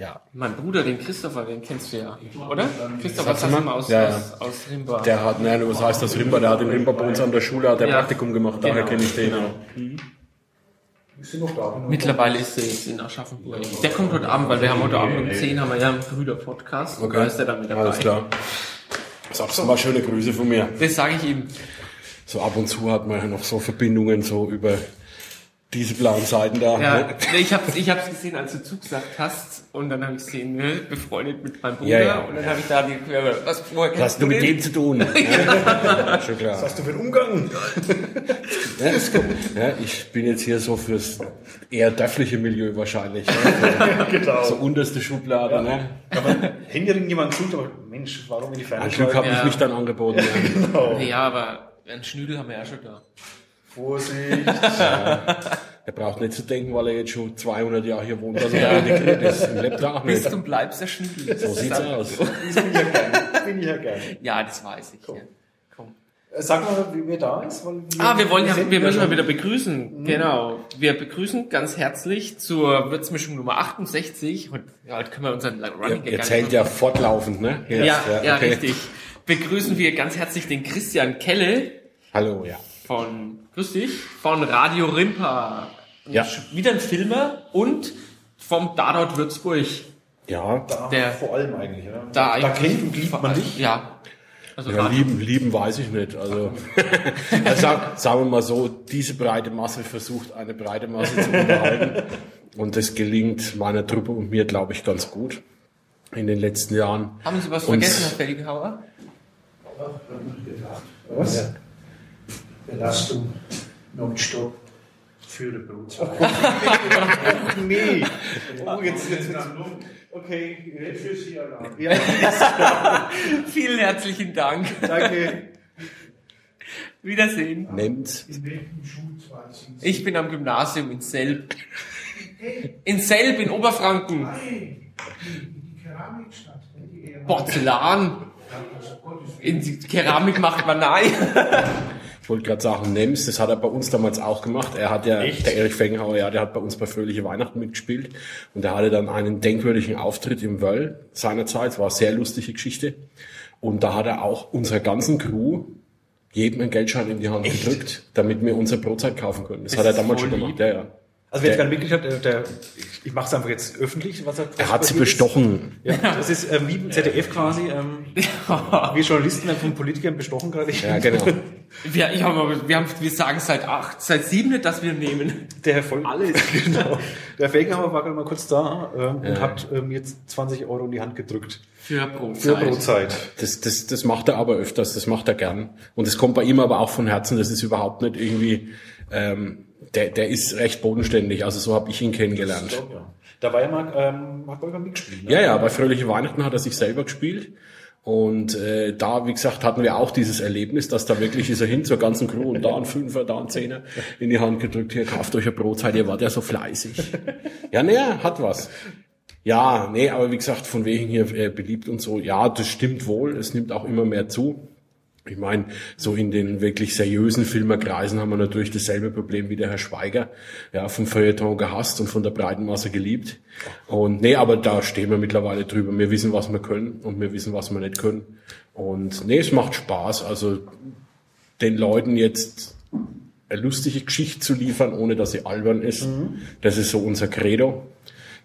Ja. Mein Bruder, den Christopher, den kennst du ja, oder? Christopher. Sassmann aus, Ja, ja. aus, aus Rimba. Der hat, nein, was heißt das Rimba? Der hat in Rimba bei uns an der Schule hat der Ja. Praktikum gemacht, daher Genau. kenne ich den noch da? Mittlerweile ist er jetzt in Aschaffenburg. Der kommt heute Abend, weil wir haben heute Abend um 10 haben wir ja einen Brüder-Podcast. Und da ist er dann mit dabei. Alles klar. Sagst du mal schöne Grüße von mir. Das sage ich ihm. So ab und zu hat man ja noch so Verbindungen so über diese blauen Seiten da. Ja, ne? nee, ich hab's, ich hab's gesehen, als du zugesagt hast. Und dann habe ich gesehen, ne, befreundet mit meinem Bruder. Ja, ja. Und dann habe ich da die, was, woher Was hast du mit dem zu tun? ja. Schon klar. Was hast du für einen Umgang? Ja, ja, ich bin jetzt hier so fürs eher dörfliche Milieu wahrscheinlich. Ne? genau. So unterste Schublade. Ne? Aber händeringend jemand sucht, aber Mensch, warum in die Ferne Ein Glück habe Ja. ich mich dann angeboten. Ja. Genau. Ja, aber einen Schnüdel haben wir ja schon da. Vorsicht. Er braucht nicht zu denken, weil er jetzt schon 200 Jahre hier wohnt, dass er integriert ist. Im lebt auch nicht. Bist und bleibst der Schnüdel. So sieht's aus. Das bin ich ja gerne. Bin ich ja gerne. Ja, das weiß ich. Ja. Komm. Äh, Sag mal, wie wer da ist. Weil Ah, wir wollen ja, wir müssen schon- mal wieder begrüßen. Genau. Wir begrüßen ganz herzlich zur Würzmischung Nummer 68. Und ja, heute können wir unseren Running Ihr zählt ja fortlaufend, ne? Ja, ja, okay. richtig. Begrüßen wir ganz herzlich den Christian Kelle Hallo, ja. von, grüß dich, von Radio Rimpa. Ja. Wieder ein Filmer und vom Tatort Würzburg. Ja, Da, Der- vor allem eigentlich. Ja. Da, da eigentlich- kennt und liebt man dich. Ja. Also ja lieben, lieben weiß ich nicht. Also, also sag, sagen wir mal so, diese breite Masse versucht, eine breite Masse zu unterhalten. Und das gelingt meiner Truppe und mir, glaube ich, ganz gut in den letzten Jahren. Haben Sie was vergessen, Herr Felgenhauer? Was? Belastung nonstop für die Brutzeit. Nee. Oh, jetzt, jetzt, jetzt. Okay. Für Sie allein. Ja, Vielen herzlichen Dank. danke. Wiedersehen. Nehmt's. In welchem Schulzweig sind Sie? Ich bin am Gymnasium in Selb. In Selb in Oberfranken. Porzellan. Also In die Keramik macht man nein. Ich wollte gerade sagen, Nems, das hat er bei uns damals auch gemacht. Er hat ja, Echt? der Erich Fenghauer, ja, der hat bei uns bei Fröhliche Weihnachten mitgespielt. Und er hatte dann einen denkwürdigen Auftritt im Wöll seinerzeit. War eine sehr lustige Geschichte. Und da hat er auch unserer ganzen Crew jedem einen Geldschein in die Hand Echt? gedrückt, damit wir unsere Brotzeit kaufen können. Das, Das hat er damals schon gemacht. Ja, ja. Also wer es Der- gar nicht mitgekriegt hat, der, der, ich, ich mache es einfach jetzt öffentlich, was er Er hat sie passiert ist. bestochen. Ja, das ist ähm, wie im ZDF quasi. Ähm, wir Journalisten werden von Politikern bestochen gerade. Ja, genau. Wir, ich hab, aber- wir, haben, wir sagen seit acht, seit sieben nicht, dass wir nehmen. Der Herr Voll Alles. genau. Der Felgenhammer war gerade mal kurz da ähm, und Ja. hat ähm, jetzt 20 Euro in die Hand gedrückt. Für Brotzeit. Für Brotzeit. Das, das, das macht er aber öfters, das macht er gern. Und das kommt bei ihm aber auch von Herzen, das ist überhaupt nicht irgendwie, ähm, der, der ist recht bodenständig, also so habe ich ihn kennengelernt. Ja. Da war ja mal, ähm, hat Wolfgang mitgespielt. Ne? Ja, ja, bei Fröhliche Weihnachten hat er sich selber gespielt. Und äh, da, wie gesagt, hatten wir auch dieses Erlebnis, dass da wirklich ist er hin zur ganzen Crew und da ein Fünfer, da ein Zehner in die Hand gedrückt, hier, kauft euch ein Brotzeit, ihr wart ja so fleißig. Ja, nee, hat was. Ja, nee, aber wie gesagt, von wegen hier äh, beliebt und so, ja, das stimmt wohl, es nimmt auch immer mehr zu. Ich meine, so in den wirklich seriösen Filmerkreisen haben wir natürlich dasselbe Problem wie der Herr Schweiger, ja, vom Feuilleton gehasst und von der breiten Masse geliebt. Und nee, aber da stehen wir mittlerweile drüber. Wir wissen, was wir können und wir wissen, was wir nicht können. Und nee, es macht Spaß. Also den Leuten jetzt eine lustige Geschichte zu liefern, ohne dass sie albern ist, das ist so unser Credo.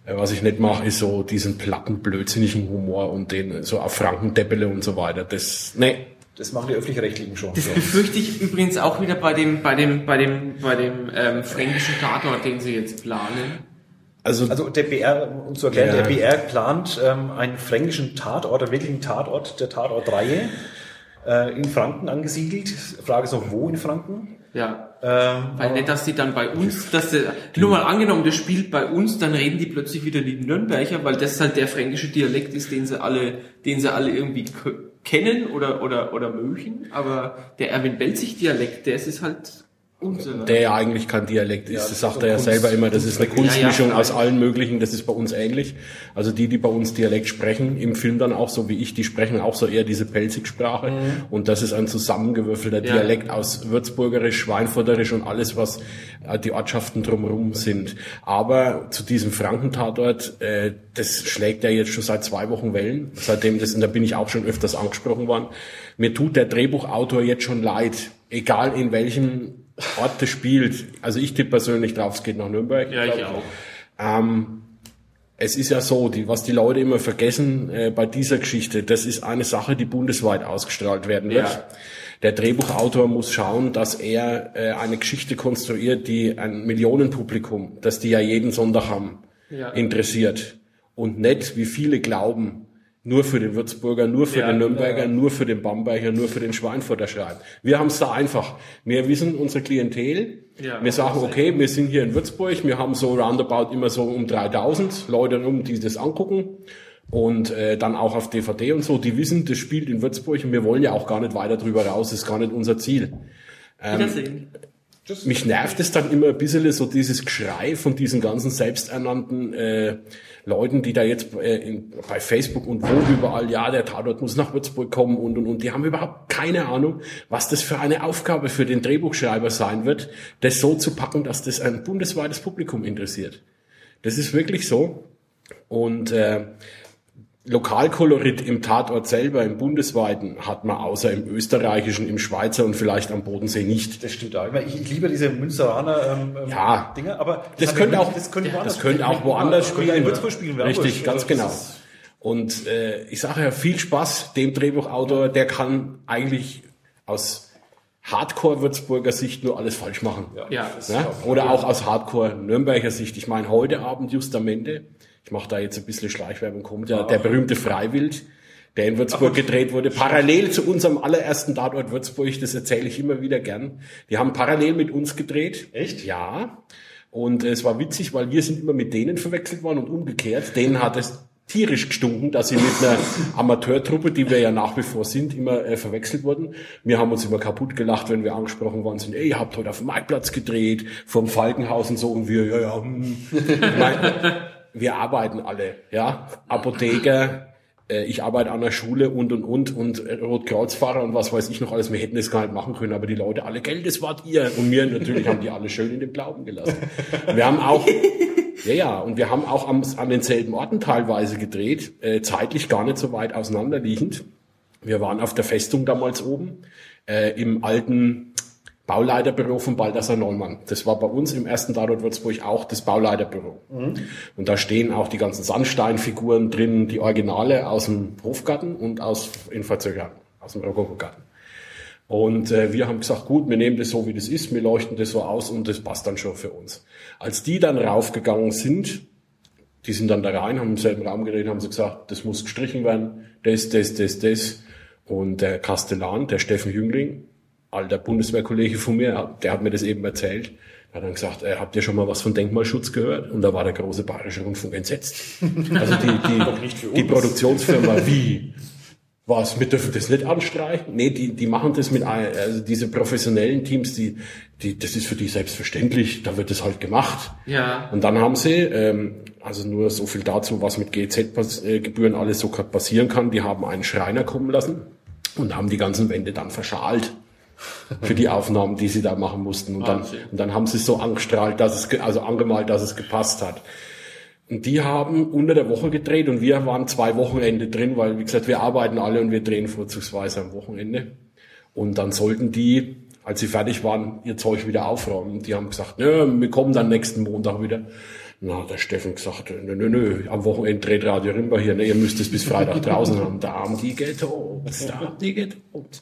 Äh, Was ich nicht mache, ist so diesen platten, blödsinnigen Humor und den so auf Frankendeppele und so weiter. Das, nee, Das machen die Öffentlich-Rechtlichen schon. Das befürchte ich übrigens auch wieder bei dem, bei dem, bei dem, bei dem ähm, fränkischen Tatort, den sie jetzt planen. Also, Also der BR, um zu erklären, Ja. der BR plant ähm, einen fränkischen Tatort, einen wirklichen Tatort der Tatortreihe äh, in Franken angesiedelt. Frage ist noch, wo in Franken? Ja. Ähm, Weil nicht, dass die dann bei uns, dass der, nur mal angenommen, das spielt bei uns, dann reden die plötzlich wieder die Nürnberger, weil das halt der fränkische Dialekt ist, den sie alle, den sie alle irgendwie kennen oder, oder, oder mögen. Aber der Erwin Belzig Dialekt, der ist halt. Der ja eigentlich kein Dialekt ist. Ja, das sagt so er ja Kunst- selber immer, das ist eine Kunstmischung Ja, ja, aus allen möglichen, das ist bei uns ähnlich. Also die, die bei uns Dialekt sprechen, im Film dann auch so wie ich, die sprechen auch so eher diese Pelzigsprache. Und das ist ein zusammengewürfelter. Dialekt aus Würzburgerisch, Schweinfurterisch und alles, was äh, die Ortschaften drumherum sind. Aber zu diesem Frankentatort, äh, das schlägt ja jetzt schon seit zwei Wochen Wellen, seitdem das, und da bin ich auch schon öfters angesprochen worden. Mir tut der Drehbuchautor jetzt schon leid, egal in welchem Ort das spielt. Also ich tippe persönlich drauf, es geht nach Nürnberg. Ja, glaub ich auch. Ähm, es ist ja so, die, was die Leute immer vergessen äh, bei dieser Geschichte, das ist eine Sache, die bundesweit ausgestrahlt werden wird. Ja. Der Drehbuchautor muss schauen, dass er äh, eine Geschichte konstruiert, die ein Millionenpublikum, das die ja jeden Sonntag haben, Ja. interessiert. Und nicht, wie viele glauben, nur für den Würzburger, nur für Ja, den Nürnberger, nur für den Bamberger, nur für den Schweinfurter schreiben. Wir haben es da einfach. Wir wissen unsere Klientel. Ja. wir sagen, okay, wir sind hier in Würzburg, wir haben so roundabout immer so um 3000 Leute rum, die das angucken. Und äh, dann auch auf DVD und so, die wissen, das spielt in Würzburg und wir wollen ja auch gar nicht weiter drüber raus, das ist gar nicht unser Ziel. Ähm, Wiedersehen. Mich nervt es dann immer ein bisschen so dieses Geschrei von diesen ganzen selbsternannten äh, Leuten, die da jetzt äh, in, bei Facebook und wo überall, ja, der Tatort muss nach Würzburg kommen und und und. Die haben überhaupt keine Ahnung, was das für eine Aufgabe für den Drehbuchschreiber sein wird, das so zu packen, dass das ein bundesweites Publikum interessiert. Das ist wirklich so. Und äh, Lokalkolorit im Tatort selber, im bundesweiten, hat man außer im österreichischen, im Schweizer und vielleicht am Bodensee nicht. Das stimmt auch. Ich, ich, liebe diese Münsteraner ähm, ähm, Ja. Dinge, aber Das könnte ja- auch, das könnte, das woanders könnte auch woanders Das könnte spielen. in Würzburg spielen. Richtig, ganz Also das genau. Und äh, ich sage ja, viel Spaß dem Drehbuchautor, der kann eigentlich aus Hardcore-Würzburger Sicht nur alles falsch machen. Ja. das Ja? ist Oder auch aus Hardcore-Nürnberger Sicht. Ich meine, heute Abend Justamente, ich mache da jetzt ein bisschen Schleichwerbung, kommt ja der berühmte Freiwild, der in Würzburg gedreht wurde, parallel zu unserem allerersten Tatort Würzburg, das erzähle ich immer wieder gern. Die haben parallel mit uns gedreht. Echt? Ja. Und es war witzig, weil wir sind immer mit denen verwechselt worden und umgekehrt. Denen hat es tierisch gestunken, dass sie mit einer Amateurtruppe, die wir ja nach wie vor sind, immer äh, verwechselt wurden. Wir haben uns immer kaputt gelacht, wenn wir angesprochen worden sind, ey, ihr habt heute auf dem Marktplatz gedreht, vom Falkenhaus und so, und wir, ja, ja, hm. Wir arbeiten alle, ja, Apotheker, äh, ich arbeite an der Schule und und und und Rotkreuzfahrer und was weiß ich noch alles. Wir hätten das gar nicht machen können, aber die Leute alle, Geld, das wart ihr. Und wir natürlich haben die alle schön in dem Glauben gelassen. Wir haben auch, ja ja, und wir haben auch am, an denselben Orten teilweise gedreht, äh, zeitlich gar nicht so weit auseinanderliegend. Wir waren auf der Festung damals oben, äh, im alten Bauleiterbüro von Balthasar Neumann. Das war bei uns im ersten Tatort Würzburg auch das Bauleiterbüro. Und da stehen auch die ganzen Sandsteinfiguren drin, die Originale aus dem Hofgarten und aus in Verzögergarten, aus dem Rokokogarten. Und äh, wir haben gesagt, gut, wir nehmen das so, wie das ist, wir leuchten das so aus und das passt dann schon für uns. Als die dann raufgegangen sind, die sind dann da rein, haben im selben Raum geredet, haben sie gesagt, das muss gestrichen werden, das, das, das, das. Und der Kastellan, der Steffen Jüngling, alter Bundeswehrkollege von mir, der hat mir das eben erzählt. Er hat dann gesagt, äh, habt ihr schon mal was von Denkmalschutz gehört? Und da war der große Bayerische Rundfunk entsetzt. Also die, die, die Produktionsfirma, wie? Was, wir dürfen das nicht anstreichen? Nee, die, die machen das mit, ein- also diese professionellen Teams, die, die, das ist für die selbstverständlich, da wird das halt gemacht. Ja. Und dann haben sie, ähm, also nur so viel dazu, was mit GZ-Gebühren alles so passieren kann, die haben einen Schreiner kommen lassen und haben die ganzen Wände dann verschalt für die Aufnahmen, die sie da machen mussten. Und dann, und dann haben sie es so angestrahlt, dass es, also angemalt, dass es gepasst hat. Und die haben unter der Woche gedreht und wir waren zwei Wochenende drin, weil, wie gesagt, wir arbeiten alle und wir drehen vorzugsweise am Wochenende. Und dann sollten die, als sie fertig waren, ihr Zeug wieder aufräumen. Die haben gesagt, nö, wir kommen dann nächsten Montag wieder. Na, der Steffen gesagt, nö, nö, nö, am Wochenende dreht Radio Rimba hier, ne, ihr müsst es bis Freitag draußen haben. Da haben die getobt, da haben die getobt.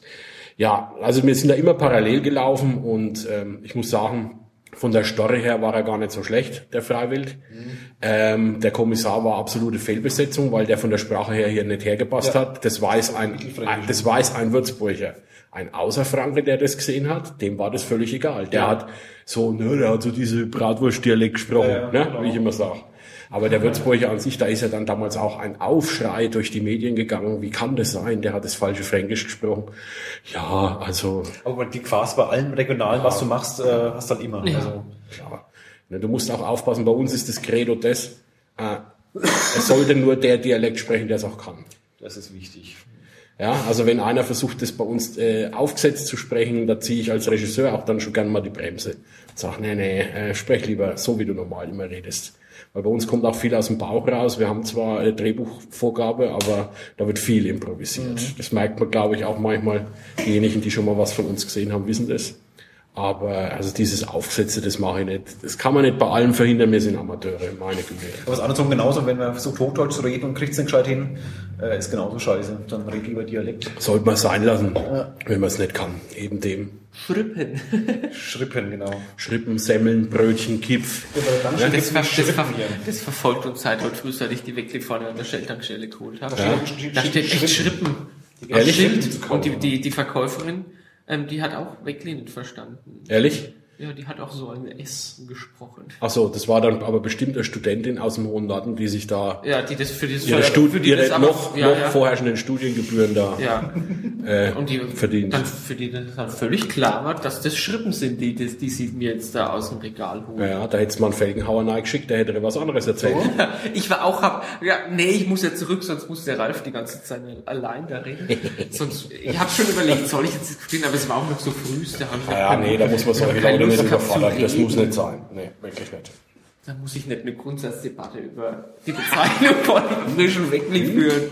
Ja, also wir sind da immer parallel gelaufen und ähm, ich muss sagen, von der Story her war er gar nicht so schlecht, der Freiwild. Ähm, der Kommissar war absolute Fehlbesetzung, weil der von der Sprache her hier nicht hergepasst Ja. hat. Das weiß ein, Mittelfränkisch. das weiß ein Würzburger. Ein Außerfranke, der das gesehen hat, dem war das völlig egal. Der hat so, ne, der hat so diese Bratwurst-Dialekt gesprochen, Ja, ja, ne, genau. wie ich immer sage. Aber der Würzburger an sich, da ist ja dann damals auch ein Aufschrei durch die Medien gegangen. Wie kann das sein? Der hat das falsche Fränkisch gesprochen. Ja, also Aber die ist bei allen Regionalen, was du machst, äh, hast du halt immer. Ja. Also, klar. Ne, Du musst auch aufpassen, bei uns ist das Credo das, äh, es sollte nur der Dialekt sprechen, der es auch kann. das ist wichtig. Ja, also wenn einer versucht, das bei uns äh, aufgesetzt zu sprechen, da ziehe ich als Regisseur auch dann schon gern mal die Bremse. Sag, nee, nee, äh, sprech lieber so, wie du normal immer redest. Weil bei uns kommt auch viel aus dem Bauch raus. Wir haben zwar eine Drehbuchvorgabe, aber da wird viel improvisiert. Das merkt man, glaube ich, auch manchmal. Diejenigen, die schon mal was von uns gesehen haben, wissen das. Aber also dieses Aufgesetzte, das mache ich nicht. Das kann man nicht bei allem verhindern. Wir sind Amateure, meine Güte. Aber das andersrum genauso, wenn man versucht Hochdeutsch zu reden und kriegt es nicht gescheit hin, äh, ist genauso scheiße. Dann red lieber Dialekt. Sollte man sein lassen, wenn man es nicht kann. Eben dem. Schrippen. Schrippen, genau. Schrippen, Semmeln, Brötchen, Kipf. Das, ver das, ver das verfolgt uns seit heute früh, seit ich die Weckli vorne an der Shell-Tankstelle geholt habe. Ja. Da steht echt Schrippen. Ehrlich? Schild. Und die, die, die Verkäuferin, ähm, die hat auch nicht verstanden. Ehrlich? Ja, die hat auch so ein S gesprochen. Ach so, das war dann aber bestimmt eine Studentin aus dem hohen Norden, die sich da Ja, die das für dieses ihre, für Stud die ihre noch, ja, noch ja, vorherrschenden Studiengebühren da Ja, äh, und die verdient. dann für die dann völlig klar war, dass das Schrippen sind, die, die, die sie mir jetzt da aus dem Regal holen. Ja, da hätte man einen Felgenhauer geschickt, der hätte er was anderes erzählt. Ich war auch hab, ja, nee, ich muss ja zurück, sonst muss der Ralf die ganze Zeit allein da reden. sonst, ich habe schon überlegt, soll ich jetzt diskutieren, aber es war auch noch so früh, Ja, nee, da muss man solche keine nicht überfordern. Das muss nicht sein. Nee, wirklich nicht. Da muss ich nicht eine Grundsatzdebatte über die Bezeichnung von frischen Weckli führen.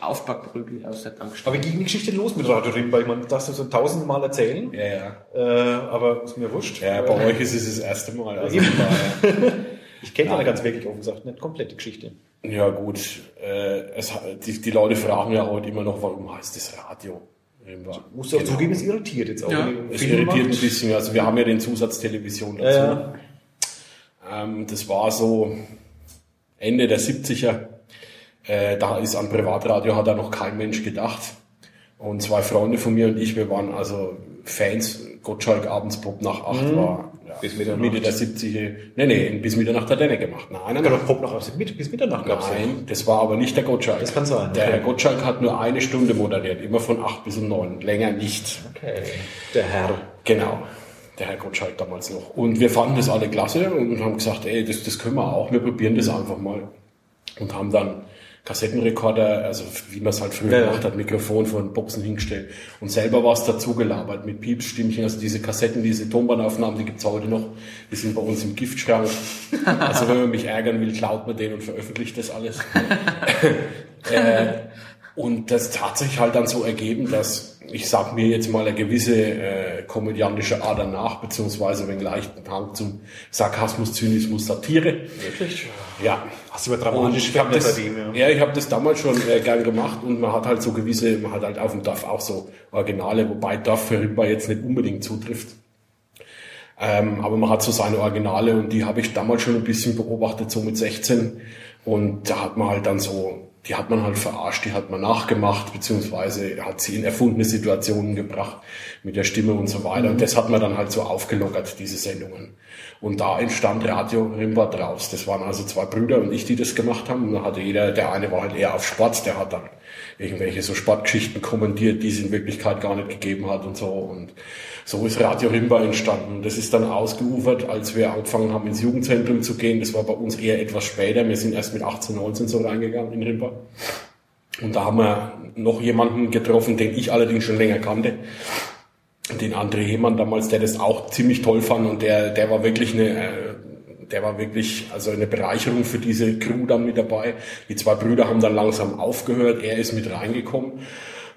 Aufbackprügel aus der Tankstelle. Aber wie ging die Geschichte los mit Radio Rimba? Ich meine, das darfst du so tausendmal erzählen, Ja, ja. äh, aber ist mir wurscht. Ja, bei euch ist es das erste Mal. Also. Ich kenne ja ganz wirklich offen gesagt nicht komplett die Geschichte. ja gut, äh, es, die, die Leute fragen ja heute immer noch, warum heißt das Radio? Rimba? Musst du auch zugeben, es irritiert jetzt auch. Ja. Es irritiert ein macht. bisschen. Also wir haben ja den Zusatz Television dazu. Ja, Ähm, das war so Ende der 70er. Äh, da ist an Privatradio hat da noch kein Mensch gedacht. Und zwei Freunde von mir und ich, wir waren also Fans. Gottschalk abends Pop nach 8 war ja, Mhm. Bis Mitternacht. Mitte der 70er. Nee, nee, bis Mitternacht hat er nicht gemacht. Nein, nein, Ja, doch Pop mit, bis Mitternacht gab's ja. Nein, das war aber nicht der Gottschalk. Das kann sein, Der okay. Herr Gottschalk hat nur eine Stunde moderiert, immer von 8 bis um 9. Länger nicht. Okay. Der Herr. Genau, der Herr Gottschalk damals noch. Und wir fanden das alle klasse und haben gesagt, ey, das, das können wir auch, wir probieren das einfach mal. Und haben dann Kassettenrekorder, also wie man es halt früher Ja, gemacht hat, Mikrofon von Boxen hingestellt und selber was dazu gelabert mit Piepsstimmchen, also diese Kassetten, diese Tonbandaufnahmen, die gibt's heute noch, die sind bei uns im Giftschrank. Also wenn man mich ärgern will, klaut man den und veröffentlicht das alles. äh, und das hat sich halt dann so ergeben, dass ich sag mir jetzt mal eine gewisse äh, komödiantische Ader nach, beziehungsweise wenn leichten Hang zum Sarkasmus, Zynismus, Satire. Wirklich? Ja. Hast du über Und dramatisch ich habe das, seitdem, ja. ich habe das damals schon äh, gern gemacht und man hat halt so gewisse, man hat halt auf dem Dorf auch so Originale, wobei Dorf für Rimba jetzt nicht unbedingt zutrifft. Ähm, aber man hat so seine Originale und die habe ich damals schon ein bisschen beobachtet, so mit 16. Und da hat man halt dann so, die hat man halt verarscht, die hat man nachgemacht, beziehungsweise hat sie in erfundene Situationen gebracht mit der Stimme und so weiter. Und das hat man dann halt so aufgelockert, diese Sendungen. Und da entstand Radio Rimba draus. Das waren also zwei Brüder und ich, die das gemacht haben. Und da hatte jeder, der eine war halt eher auf Sport, der hat dann irgendwelche so Sportgeschichten kommentiert, die es in Wirklichkeit gar nicht gegeben hat und so. Und so ist Radio Rimba entstanden. Das ist dann ausgeufert, als wir angefangen haben, ins Jugendzentrum zu gehen. Das war bei uns eher etwas später. Wir sind erst mit 18, 19 so reingegangen in Rimba. Und da haben wir noch jemanden getroffen, den ich allerdings schon länger kannte. Den André Hemann damals, der das auch ziemlich toll fand und der, der war wirklich eine, äh, der war wirklich also eine Bereicherung für diese Crew dann mit dabei. Die zwei Brüder haben dann langsam aufgehört, er ist mit reingekommen.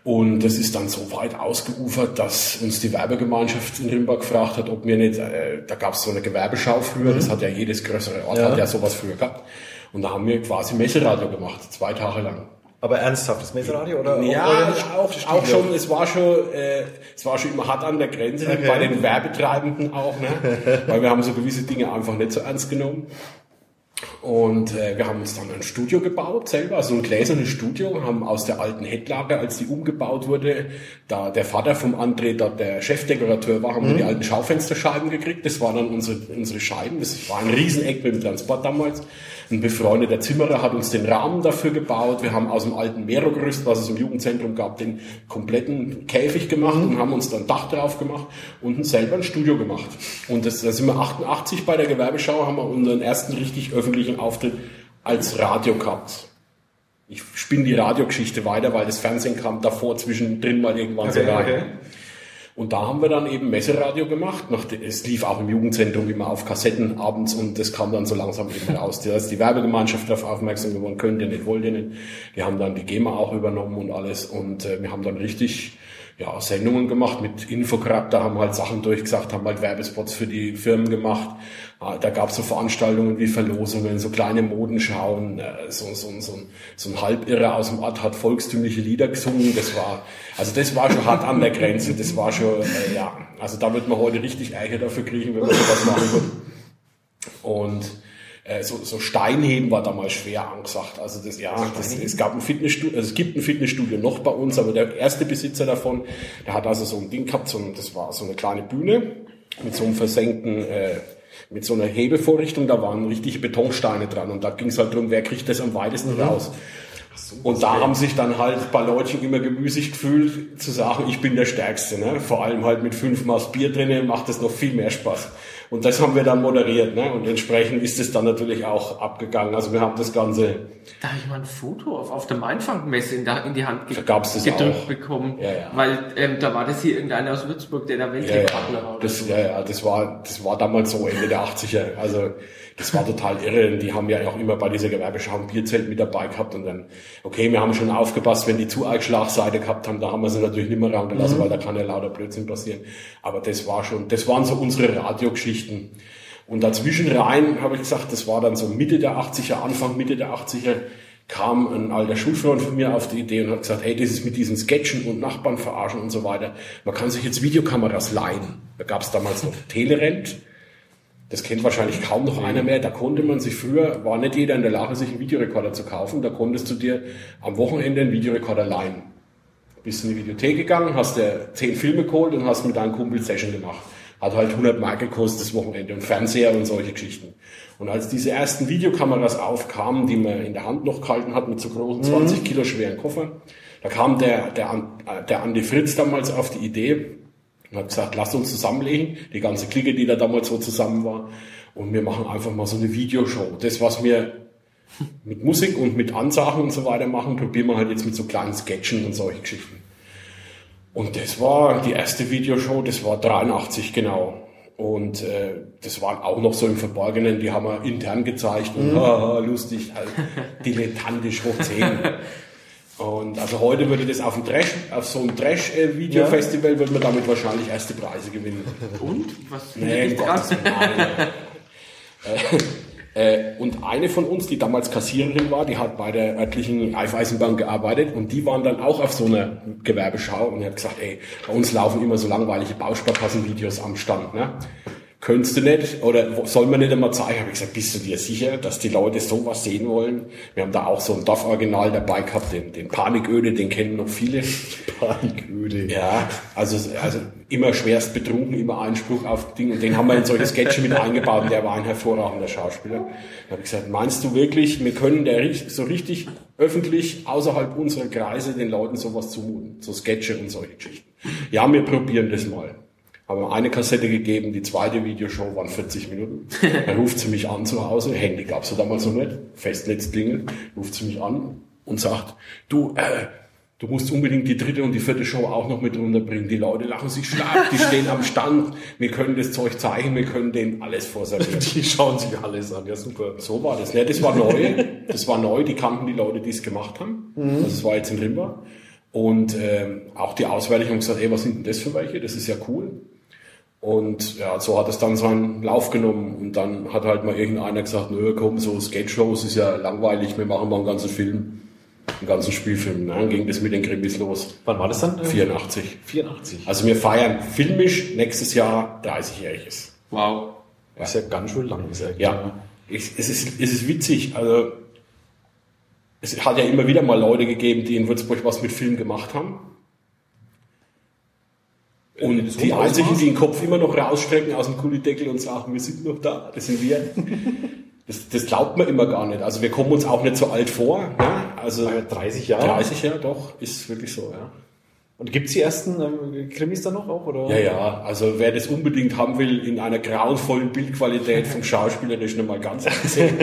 Und das ist dann so weit ausgeufert, dass uns die Werbegemeinschaft in Rimbach gefragt hat, ob wir nicht, äh, da gab es so eine Gewerbeschau früher, das hat ja jedes größere Ort, Ja. hat ja sowas früher gehabt. Und da haben wir quasi Messeradio gemacht, zwei Tage lang. Aber ernsthaftes Messeradio oder? Ja, oder nicht? auch, auch schon, es war schon, äh, es war schon immer hart an der Grenze, bei den Werbetreibenden auch, ne? weil wir haben so gewisse Dinge einfach nicht so ernst genommen. Und äh, wir haben uns dann ein Studio gebaut selber, also ein gläsernes Studio, haben aus der alten Headlage, als die umgebaut wurde, da der Vater vom André da der Chefdekorateur war, haben wir die alten Schaufensterscheiben gekriegt. Das waren dann unsere, unsere Scheiben. Das war ein Rieseneck mit dem Transport damals. Ein befreundeter Zimmerer hat uns den Rahmen dafür gebaut. Wir haben aus dem alten Merogerüst, was es im Jugendzentrum gab, den kompletten Käfig gemacht und haben uns dann Dach drauf gemacht und selber ein Studio gemacht. Und das, da sind wir 88 bei der Gewerbeschau, haben wir unseren ersten richtig öffentlichen Auftritt als Radio gehabt. Ich spinne die Radiogeschichte weiter, weil das Fernsehen kam davor zwischendrin mal irgendwann so Okay, rein. okay. Und da haben wir dann eben Messeradio gemacht. Es lief auch im Jugendzentrum immer auf Kassetten abends und das kam dann so langsam eben raus. Da ist die Werbegemeinschaft darauf aufmerksam geworden, könnt ihr nicht, wollt ihr nicht. Die haben dann die GEMA auch übernommen und alles und äh, wir haben dann richtig ja, Sendungen gemacht mit Infokraft, da haben wir halt Sachen durchgesagt, haben halt Werbespots für die Firmen gemacht. Ah, Da gab es so Veranstaltungen wie Verlosungen, so kleine Modenschauen, äh, so, so, so, ein- so ein Halbirrer aus dem Ort hat volkstümliche Lieder gesungen. Das war, also das war schon hart an der Grenze. Das war schon, äh, ja, also da wird man heute richtig Ärger dafür kriegen, wenn man sowas machen würde. Und äh, so, so Steinheben war damals schwer angesagt. Also das, ja, das, es gab ein Fitnessstudio, also es gibt ein Fitnessstudio noch bei uns, aber der erste Besitzer davon, der hat also so ein Ding gehabt, so ein, das war so eine kleine Bühne mit so einem versenkten, äh, mit so einer Hebevorrichtung, da waren richtige Betonsteine dran und da ging es halt drum, wer kriegt das am weitesten raus. Und da haben sich dann halt ein paar Leutchen immer gemüßig gefühlt, zu sagen, ich bin der Stärkste. Ne? Vor allem halt mit fünf Maß Bier drinnen macht es noch viel mehr Spaß. Und das haben wir dann moderiert. Ne? Und entsprechend ist es dann natürlich auch abgegangen. Also wir haben das Ganze, Da habe ich mal ein Foto auf, auf der Mainfangmesse in, in die Hand ge das gedrückt auch. bekommen. Ja, ja. Weil ähm, da war das hier irgendeiner aus Würzburg, der da ja, Weltcup-Partner ja, war. das, so. ja, ja, das war, das war damals so Ende der 80er. Also das war total irre. Und die haben ja auch immer bei dieser Gewerbeschau ein Bierzelt mit dabei gehabt. Und dann, okay, wir haben schon aufgepasst, wenn die zu arg Schlagseite gehabt haben, da haben wir sie natürlich nicht mehr rausgelassen, weil da kann ja lauter Blödsinn passieren. Aber das war schon, das waren so unsere Radiogeschichten. Und dazwischen rein habe ich gesagt, das war dann so Mitte der 80er, Anfang Mitte der 80er, kam ein alter Schulfreund von mir auf die Idee und hat gesagt, hey, das ist mit diesen Sketchen und Nachbarn verarschen und so weiter. Man kann sich jetzt Videokameras leihen. Da gab es damals noch Telerent. Das kennt wahrscheinlich kaum noch einer mehr. Da konnte man sich früher, war nicht jeder in der Lage, sich einen Videorekorder zu kaufen. Da konntest du dir am Wochenende einen Videorekorder leihen. Bist in die Videothek gegangen, hast dir zehn Filme geholt und hast mit deinem Kumpel Session gemacht. Hat halt 100 Mark gekostet das Wochenende und Fernseher und solche Geschichten. Und als diese ersten Videokameras aufkamen, die man in der Hand noch gehalten hat mit so großen 20 Kilo schweren Koffer, da kam der, der, äh, der Andi Fritz damals auf die Idee, und hat gesagt, lasst uns zusammenlegen, die ganze Clique, die da damals so zusammen war, und wir machen einfach mal so eine Videoshow. Das, was wir mit Musik und mit Ansagen und so weiter machen, probieren wir halt jetzt mit so kleinen Sketchen und solche Geschichten. Und das war die erste Videoshow, das war 83 genau. Und äh, das war auch noch so im Verborgenen, die haben wir intern gezeigt und haha, lustig, halt, dilettantisch hoch 10. Und also heute würde das auf, dem Trash, auf so einem Trash-Video-Festival, würde man damit wahrscheinlich erste Preise gewinnen. Und? Was Nee, Gottes äh, äh, und eine von uns, die damals Kassiererin war, die hat bei der örtlichen Raiffeisenbank gearbeitet und die waren dann auch auf so einer Gewerbeschau und die hat gesagt, ey, bei uns laufen immer so langweilige Bausparkassenvideos am Stand, ne? Könntest du nicht oder soll man nicht einmal zeigen? Habe ich gesagt, bist du dir sicher, dass die Leute sowas sehen wollen? Wir haben da auch so ein Dorforiginal dabei gehabt, den, den Paniköde, den kennen noch viele. Paniköde. Ja, also, also immer schwerst betrunken, immer Einspruch auf Ding. Und den haben wir in solche Sketche mit eingebaut und der war ein hervorragender Schauspieler. Da habe ich gesagt, meinst du wirklich, wir können der so richtig öffentlich außerhalb unserer Kreise den Leuten sowas zumuten? So Sketche und solche Geschichten. Ja, wir probieren das mal. Haben wir eine Kassette gegeben, die zweite Videoshow waren 40 Minuten. Dann ruft sie mich an zu Hause, Handy gab's ja damals noch nicht, Festnetz klingelt, ruft sie mich an und sagt, du, äh, du musst unbedingt die dritte und die vierte Show auch noch mit runterbringen. Die Leute lachen sich schlapp, die stehen am Stand, wir können das Zeug zeigen, wir können denen alles vorservieren. Die schauen sich alles an, ja super. So war das. Ne, das war neu. Das war neu. Die kannten die Leute, die es gemacht haben. Also es war jetzt in Rimba. Und ähm, auch die haben gesagt, ey, was sind denn das für welche? Das ist ja cool. Und ja, so hat es dann seinen Lauf genommen. Und dann hat halt mal irgendeiner gesagt, nö, komm, so Sketch-Shows ist ja langweilig, wir machen mal einen ganzen Film, einen ganzen Spielfilm. Ne? Dann ging das mit den Krimis los. Wann war das dann? 84. 84. Also wir feiern filmisch nächstes Jahr 30-jähriges. Wow. Das ist ja ganz schön lang. Eigentlich. Ja, ich, es, ist, es ist witzig. Also, es hat ja immer wieder mal Leute gegeben, die in Würzburg was mit Film gemacht haben. Und so die einzigen, die den Kopf immer noch rausstrecken aus dem Kulideckel und sagen, wir sind noch da, das sind wir. Das, das glaubt man immer gar nicht. Also wir kommen uns auch nicht so alt vor. Ne? Also 30 Jahre. 30 Jahre doch, ist wirklich so, ja. Und gibt's die ersten ähm, Krimis da noch auch? Oder? Ja, ja, also wer das unbedingt haben will, in einer grauenvollen Bildqualität vom Schauspielerischen mal ganz abgesehen,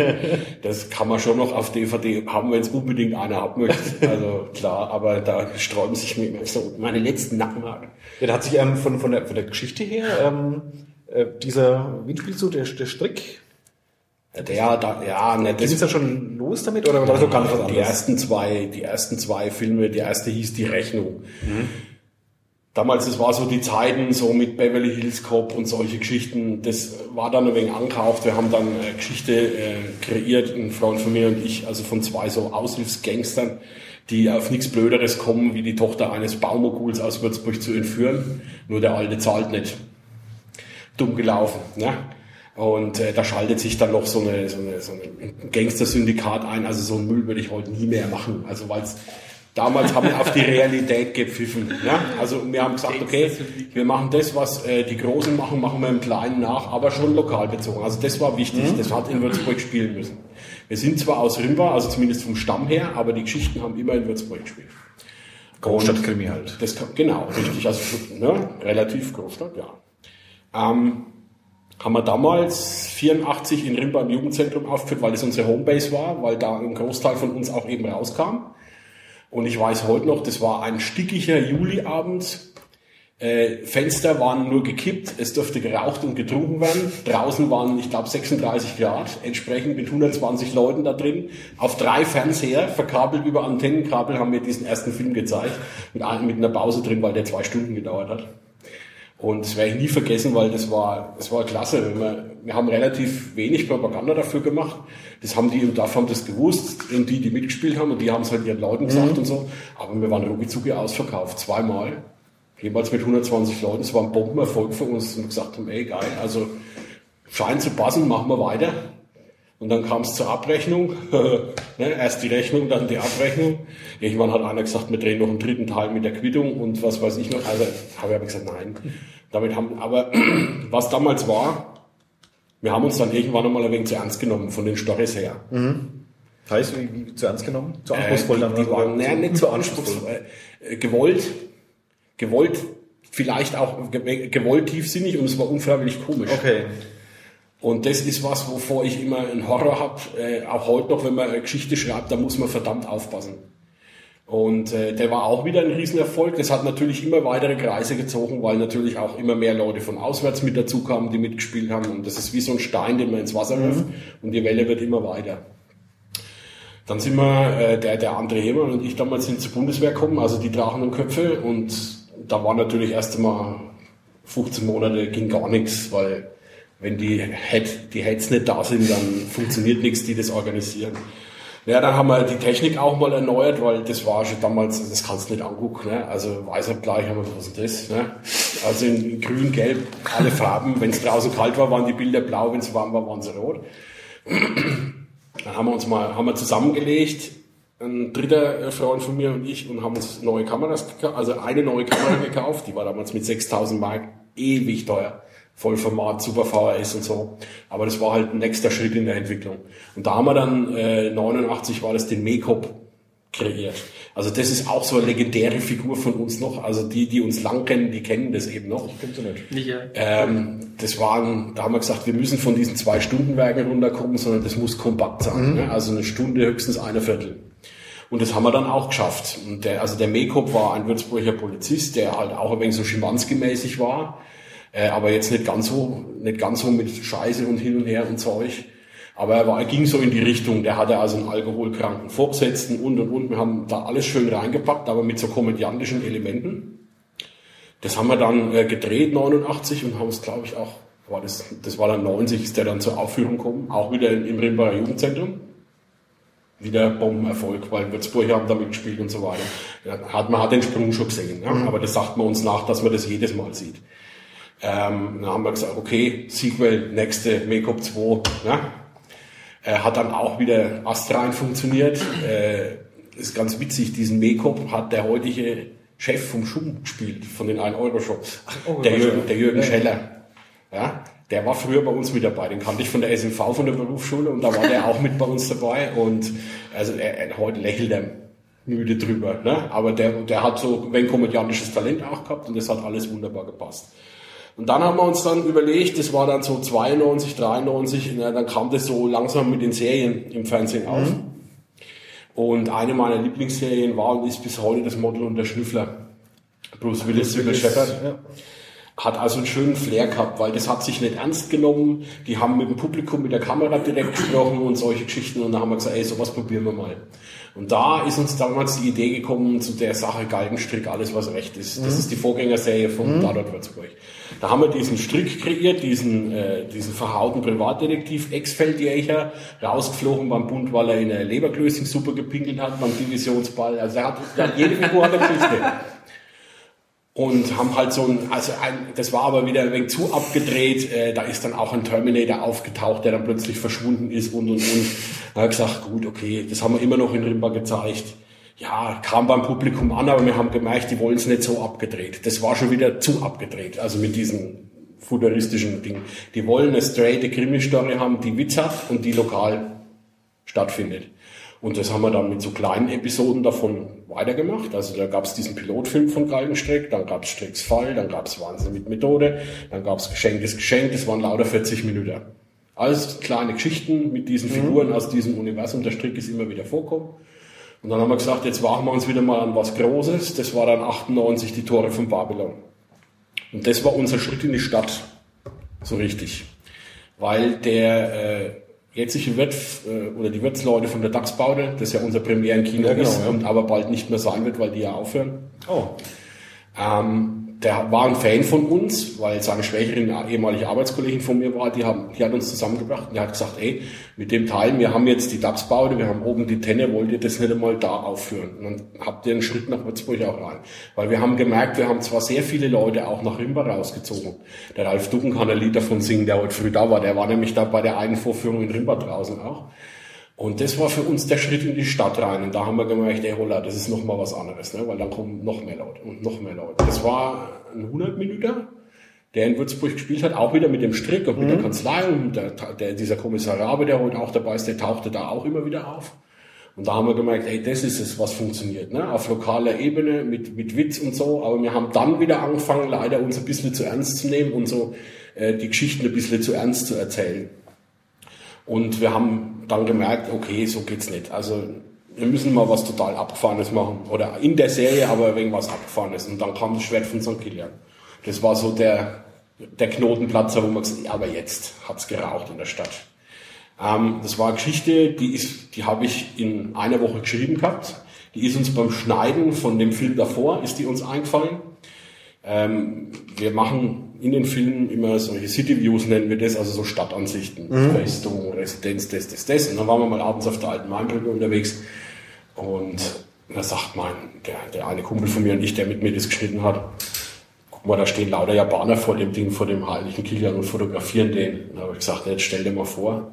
das kann man schon noch auf DVD haben, wenn es unbedingt einer haben möchte. Also klar, aber da sträuben sich mir immer so meine letzten Nackenhaare. Ja, da hat sich ähm, von, von, der, von der Geschichte her ähm, äh, dieser, wie spielst du, der, der Strick, Der, da, ja, ne, das da schon los damit oder war das noch ganz was die anderes? ersten zwei, die ersten zwei Filme, die erste hieß Die Rechnung. Damals, das war so die Zeiten, so mit Beverly Hills Cop und solche Geschichten, das war dann ein wenig angekauft. Wir haben dann äh, Geschichte äh, kreiert, ein Freund von mir und ich, also von zwei so Aushilfsgangstern, die auf nichts Blöderes kommen, wie die Tochter eines Baumoguls aus Würzburg zu entführen. Nur der Alte zahlt nicht. Dumm gelaufen. Ne? Und äh, da schaltet sich dann noch so eine, so eine, so ein Gangster-Syndikat ein. Also so einen Müll würde ich heute nie mehr machen. Also weil damals haben wir auf die Realität gepfiffen. Ja? Also wir haben gesagt, okay, wir machen das, was äh, die Großen machen, machen wir im Kleinen nach, aber schon lokal bezogen. Also das war wichtig. Das hat in Würzburg spielen müssen. Wir sind zwar aus Rimba, also zumindest vom Stamm her, aber die Geschichten haben immer in Würzburg gespielt. Großstadtkrimi halt. Das genau, richtig. Also ne, relativ Großstadt, ja. Ähm, haben wir damals 84 in Rimba im Jugendzentrum aufgeführt, weil das unsere Homebase war, weil da ein Großteil von uns auch eben rauskam. Und ich weiß heute noch, das war ein stickiger Juliabend. Äh, Fenster waren nur gekippt, es durfte geraucht und getrunken werden. Draußen waren, ich glaube, 36 Grad, entsprechend mit 120 Leuten da drin. Auf drei Fernseher, verkabelt über Antennenkabel, haben wir diesen ersten Film gezeigt. Mit, mit einer Pause drin, weil der zwei Stunden gedauert hat. Und das werde ich nie vergessen, weil das war, das war klasse. Wir, wir haben relativ wenig Propaganda dafür gemacht. Das haben die im Dorf haben das gewusst und die, die mitgespielt haben und die haben es halt ihren Leuten gesagt und so. Aber wir waren rucki ausverkauft, zweimal. Jeweils mit 120 Leuten. Es war ein Bombenerfolg für uns und wir gesagt haben, ey geil, also scheint zu passen, machen wir weiter. Und dann kam es zur Abrechnung. ne, erst die Rechnung, dann die Abrechnung. Irgendwann hat einer gesagt, wir drehen noch einen dritten Teil mit der Quittung und was weiß ich noch. Also habe ich aber gesagt, nein. Damit haben, aber was damals war, wir haben uns dann irgendwann einmal ein wenig zu ernst genommen von den Storys her. Heißt, wie, wie zu ernst genommen? Zu Äh, anspruchsvoll dann? die, die waren naja, nicht so anspruchsvoll. Äh, gewollt, gewollt, vielleicht auch ge- gewollt tiefsinnig und es war unfreiwillig komisch. Okay. Und das ist was, wovor ich immer einen Horror habe. Äh, auch heute noch, wenn man eine Geschichte schreibt, da muss man verdammt aufpassen. Und äh, der war auch wieder ein Riesenerfolg. Das hat natürlich immer weitere Kreise gezogen, weil natürlich auch immer mehr Leute von auswärts mit dazu kamen, die mitgespielt haben. Und das ist wie so ein Stein, den man ins Wasser wirft und die Welle wird immer weiter. Dann sind wir, äh, der, der André Hemann und ich damals sind zur Bundeswehr gekommen, also die Drachen und Köpfe. Und da war natürlich erst einmal 15 Monate ging gar nichts, weil wenn die Head, die Heads nicht da sind, dann funktioniert nichts, die das organisieren. Ja, dann haben wir die Technik auch mal erneuert, weil das war schon damals, das kannst du nicht angucken. Ne? Also Weißabgleich haben wir, ist das? Ne? Also in, in grün, gelb, alle Farben. Wenn es draußen kalt war, waren die Bilder blau, wenn es warm war, waren sie rot. Dann haben wir uns mal, haben wir zusammengelegt, ein dritter Freund von mir und ich, und haben uns neue Kameras gekauft, also eine neue Kamera gekauft, die war damals mit 6000 Mark ewig teuer. Vollformat, Super VHS und so. Aber das war halt ein nächster Schritt in der Entwicklung. Und da haben wir dann, äh, 89 war das den Mekop kreiert. Also das ist auch so eine legendäre Figur von uns noch. Also die, die uns lang kennen, die kennen das eben noch. Stimmt so nicht. Nicht, ja. Ähm, das waren, da haben wir gesagt, wir müssen von diesen zwei Stundenwerken runterkommen, sondern das muss kompakt sein. Ne? Also eine Stunde, höchstens eine Viertel. Und das haben wir dann auch geschafft. Und der, also der Mekop war ein Würzburger Polizist, der halt auch ein wenig so Schimanski-mäßig war, äh, aber jetzt nicht ganz so, nicht ganz so mit Scheiße und hin und her und Zeug. Aber er, war, er ging so in die Richtung, der hatte also einen alkoholkranken Vorgesetzten und und und. Wir haben da alles schön reingepackt, aber mit so komödiantischen Elementen. Das haben wir dann äh, gedreht, 89, und haben es, glaube ich, auch, war das, das war dann 90, ist der dann zur Aufführung gekommen, auch wieder in, im Rimbacher Jugendzentrum. Wieder Bombenerfolg, weil Würzburg haben damit gespielt und so weiter. Ja, hat, man hat den Sprung schon gesehen, ja? aber das sagt man uns nach, dass man das jedes Mal sieht. Ähm, dann haben wir gesagt, okay, Sequel, nächste, Make-up 2, ja? äh, hat dann auch wieder astrein funktioniert. Äh, ist ganz witzig, diesen Make-up hat der heutige Chef vom Schum gespielt, von den 1-Euro-Shops. oh, der, Jürgen, der Jürgen ja. Scheller. Ja, der war früher bei uns mit dabei. Den kannte ich von der SMV, von der Berufsschule und da war der auch mit bei uns dabei und also er, er, heute lächelt er müde drüber, ne? aber der, der hat so ein komödiantisches Talent auch gehabt und das hat alles wunderbar gepasst. Und dann haben wir uns dann überlegt, das war dann so 92, 93, na, dann kam das so langsam mit den Serien im Fernsehen auf. Mhm. Und eine meiner Lieblingsserien war und ist bis heute das Model und der Schnüffler. Bruce Willis, Sybil Shepard. Ja. Hat also einen schönen Flair gehabt, weil das hat sich nicht ernst genommen. Die haben mit dem Publikum, mit der Kamera direkt gesprochen und solche Geschichten. Und dann haben wir gesagt, ey, sowas probieren wir mal. Und da ist uns damals die Idee gekommen zu der Sache Galgenstrick, alles was recht ist. Das mhm. ist die Vorgängerserie von mhm. Tatort Würzburg. Da haben wir diesen Strick kreiert, diesen, äh, diesen verhauten Privatdetektiv, Ex-Feldjäger, rausgeflogen beim Bund, weil er in eine Leberklößchensuppe gepinkelt hat, beim Divisionsball. Also er hat, er hat jede Figur hat eine Geschichte und haben halt so ein, also ein, das war aber wieder ein wenig zu abgedreht, äh, da ist dann auch ein Terminator aufgetaucht, der dann plötzlich verschwunden ist und und und. Da habe ich gesagt, gut, okay, das haben wir immer noch in Rimba gezeigt. Ja, kam beim Publikum an, aber wir haben gemerkt, die wollen es nicht so abgedreht. Das war schon wieder zu abgedreht, also mit diesen futuristischen Ding. Die wollen eine straight Krimi-Story haben, die Witz hat und die lokal stattfindet. Und das haben wir dann mit so kleinen Episoden davon weitergemacht. Also da gab es diesen Pilotfilm von Galgenstreck, dann gab es Strecks Fall, dann gab es Wahnsinn mit Methode, dann gab es Geschenktes Geschenk, das waren lauter 40 Minuten. Alles kleine Geschichten mit diesen mhm. Figuren aus diesem Universum. Der Strick ist immer wieder vorkommen. Und dann haben wir gesagt, jetzt wagen wir uns wieder mal an was Großes. Das war dann 98 die Tore von Babylon. Und das war unser Schritt in die Stadt. So richtig. Weil der, äh, jetzige Wirt äh, oder die Wirtsleute von der DAX-Baude, das ja unser Premierenkino ja, genau, ist ja. und aber bald nicht mehr sein wird, weil die ja aufhören. Oh. Ähm, der war ein Fan von uns, weil seine Schwächerin, ehemalige Arbeitskollegin von mir war, die, haben, die hat uns zusammengebracht und die hat gesagt, ey, mit dem Teil, wir haben jetzt die DAX-Baude, wir haben oben die Tenne, wollt ihr das nicht einmal da aufführen? Und dann habt ihr einen Schritt nach Würzburg auch rein. Weil wir haben gemerkt, wir haben zwar sehr viele Leute auch nach Rimba rausgezogen. Der Ralf Ducken kann ein Lied davon singen, der heute früh da war. Der war nämlich da bei der einen Vorführung in Rimba draußen auch. Und das war für uns der Schritt in die Stadt rein. Und da haben wir gemerkt, ey, holla, das ist noch mal was anderes, ne? weil dann kommen noch mehr Leute und noch mehr Leute. Das war ein 100 Minuten, der in Würzburg gespielt hat, auch wieder mit dem Strick und mit mhm. der Kanzlei und der, der, dieser Kommissar Rabe, der heute auch dabei ist, der tauchte da auch immer wieder auf. Und da haben wir gemerkt, ey, das ist es, was funktioniert, ne? auf lokaler Ebene mit, mit Witz und so. Aber wir haben dann wieder angefangen, leider uns ein bisschen zu ernst zu nehmen und so äh, die Geschichten ein bisschen zu ernst zu erzählen. Und wir haben dann gemerkt, okay, so geht's nicht. Also wir müssen mal was total Abgefahrenes machen. Oder in der Serie aber irgendwas Abgefahrenes. Und dann kam das Schwert von St. Kilian. Das war so der, der Knotenplatzer, wo man gesagt hat, aber jetzt hat's geraucht in der Stadt. Ähm, das war eine Geschichte, die ist, die habe ich in einer Woche geschrieben gehabt. Die ist uns beim Schneiden von dem Film davor, ist die uns eingefallen. Ähm, wir machen in den Filmen immer solche City Views nennen wir das, also so Stadtansichten, mhm. Festung, Residenz, das, das, das. Und dann waren wir mal abends auf der alten Mainbrücke unterwegs und da sagt mein, der, der eine Kumpel von mir und ich, der mit mir das geschnitten hat, guck mal, da stehen lauter Japaner vor dem Ding, vor dem heiligen Kilian und fotografieren den. Da habe ich gesagt, jetzt stell dir mal vor,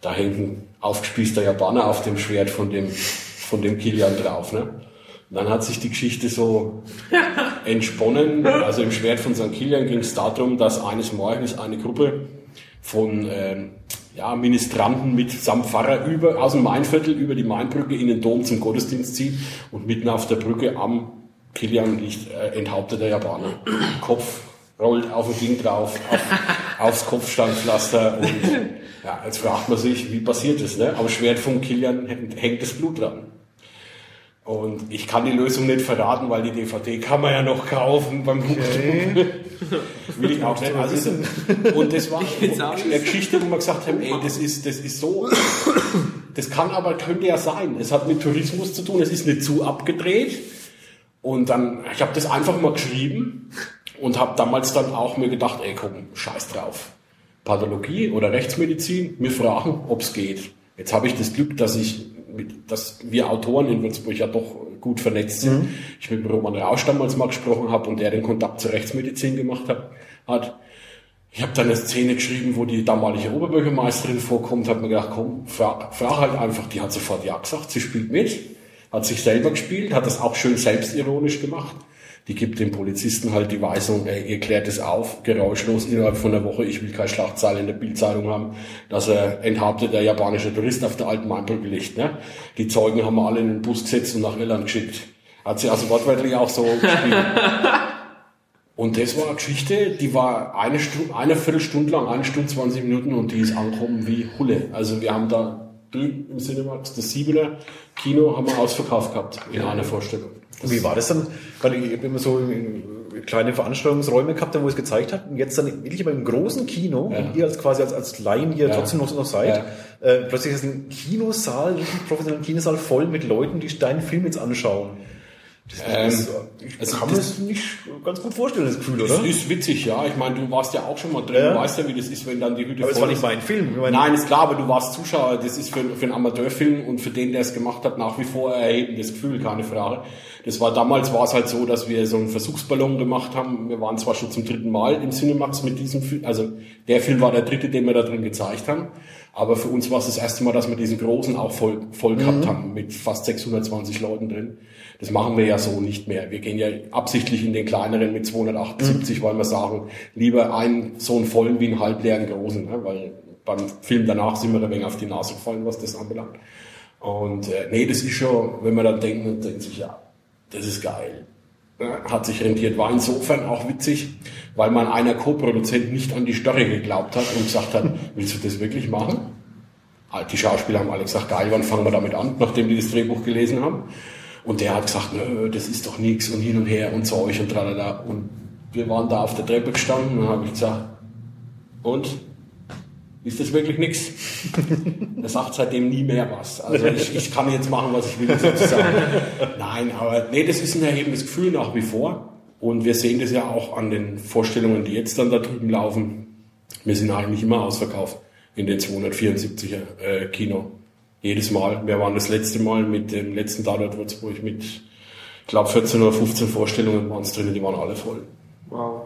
da hängt ein aufgespießter Japaner auf dem Schwert von dem, von dem Kilian drauf. Ne? Dann hat sich die Geschichte so entsponnen. Also im Schwert von St. Kilian ging es darum, dass eines Morgens eine Gruppe von ähm, ja, Ministranten mit samt Pfarrer über, aus dem Mainviertel über die Mainbrücke in den Dom zum Gottesdienst zieht und mitten auf der Brücke am Kilian liegt äh, enthaupteter Japaner. Kopf rollt auf dem Ding drauf, auf, aufs Kopfsteinpflaster und ja, jetzt fragt man sich, wie passiert das, ne? Am Schwert von Kilian hängt das Blut dran. Und ich kann die Lösung nicht verraten, weil die DVD kann man ja noch kaufen beim okay. Will ich auch nicht. Also, und das war eine Geschichte, wo wir gesagt haben, ey, das ist, das ist so, das kann aber, könnte ja sein. Es hat mit Tourismus zu tun, es ist nicht zu abgedreht. Und dann, ich habe das einfach mal geschrieben und habe damals dann auch mir gedacht, ey, komm, scheiß drauf. Pathologie oder Rechtsmedizin, wir fragen, ob's geht. Jetzt habe ich das Glück, dass ich dass wir Autoren in Würzburg ja doch gut vernetzt sind. Mhm. Ich mit Roman Rausch damals mal gesprochen habe und der den Kontakt zur Rechtsmedizin gemacht hat. hat. Ich habe dann eine Szene geschrieben, wo die damalige Oberbürgermeisterin vorkommt, habe mir gedacht, komm, frag, frag halt einfach. Die hat sofort ja gesagt, sie spielt mit, hat sich selber gespielt, hat das auch schön selbstironisch gemacht. Die gibt dem Polizisten halt die Weisung, ey, ihr klärt es auf, geräuschlos innerhalb von einer Woche, ich will keine Schlachtzeile in der Bildzeitung haben, dass er enthauptet der japanische Tourist auf der alten Mainbrücke liegt. Ne? Die Zeugen haben wir alle in den Bus gesetzt und nach Irland geschickt. Hat sie also wortwörtlich auch so gespielt. Und das war eine Geschichte, die war eine Stunde, eine Viertelstunde lang, eine Stunde, 20 Minuten und die ist angekommen wie Hulle. Also wir haben da drüben im Cinemax, das Siebener Kino, haben wir ausverkauft gehabt in einer Vorstellung. Und wie war das dann? Weil ich habe immer so in- kleine Veranstaltungsräume gehabt, wo es gezeigt hat. Und jetzt dann wirklich aber im großen Kino, Ja. und ihr als quasi als, als Laien, die ja Ja. trotzdem noch, noch seid, äh, plötzlich ist ein Kinosaal, richtig professionellen Kinosaal voll mit Leuten, die deinen Film jetzt anschauen. Das, Ähm, das, ich also kann mir das- das nicht ganz gut vorstellen, das Gefühl, Das oder? ist witzig, ja. Ich meine, du warst ja auch schon mal drin, Ja. du weißt ja, wie das ist, wenn dann die Hütte Aber voll war nicht ist. mein Film. Meine, Nein, ist klar, aber du warst Zuschauer. Das ist für, für einen Amateurfilm und für den, der es gemacht hat, nach wie vor erhebendes Gefühl, keine Frage. Das war damals war es halt so, dass wir so einen Versuchsballon gemacht haben. Wir waren zwar schon zum dritten Mal im Cinemax mit diesem Film, also der Film war der dritte, den wir da drin gezeigt haben. Aber für uns war es das erste Mal, dass wir diesen großen auch voll, voll gehabt haben, mit fast 620 Leuten drin. Das machen wir ja so nicht mehr. Wir gehen ja absichtlich in den kleineren mit 278, weil wir sagen, lieber einen so einen vollen wie einen halbleeren großen, ne? weil beim Film danach sind wir ein wenig auf die Nase gefallen, was das anbelangt. Und äh, nee, das ist schon, wenn man dann denkt, denkt sich, ja, das ist geil. Hat sich rentiert. War insofern auch witzig, weil man einer Co-Produzent nicht an die Story geglaubt hat und gesagt hat, willst du das wirklich machen? Die Schauspieler haben alle gesagt, geil, wann fangen wir damit an, nachdem die das Drehbuch gelesen haben. Und der hat gesagt, nö, das ist doch nichts und hin und her und Zeug und tralala. Und wir waren da auf der Treppe gestanden und habe ich gesagt, und? Ist das wirklich nichts? Er sagt seitdem nie mehr was. Also ich, ich kann jetzt machen, was ich will, sozusagen. Nein, aber nee, das ist ein erhebendes Gefühl nach wie vor. Und wir sehen das ja auch an den Vorstellungen, die jetzt dann da drüben laufen. Wir sind eigentlich immer ausverkauft in den 274er äh, Kino. Jedes Mal. Wir waren das letzte Mal mit dem letzten Tatort Würzburg mit, ich glaube, 14 oder 15 Vorstellungen waren es drin, die waren alle voll. Wow.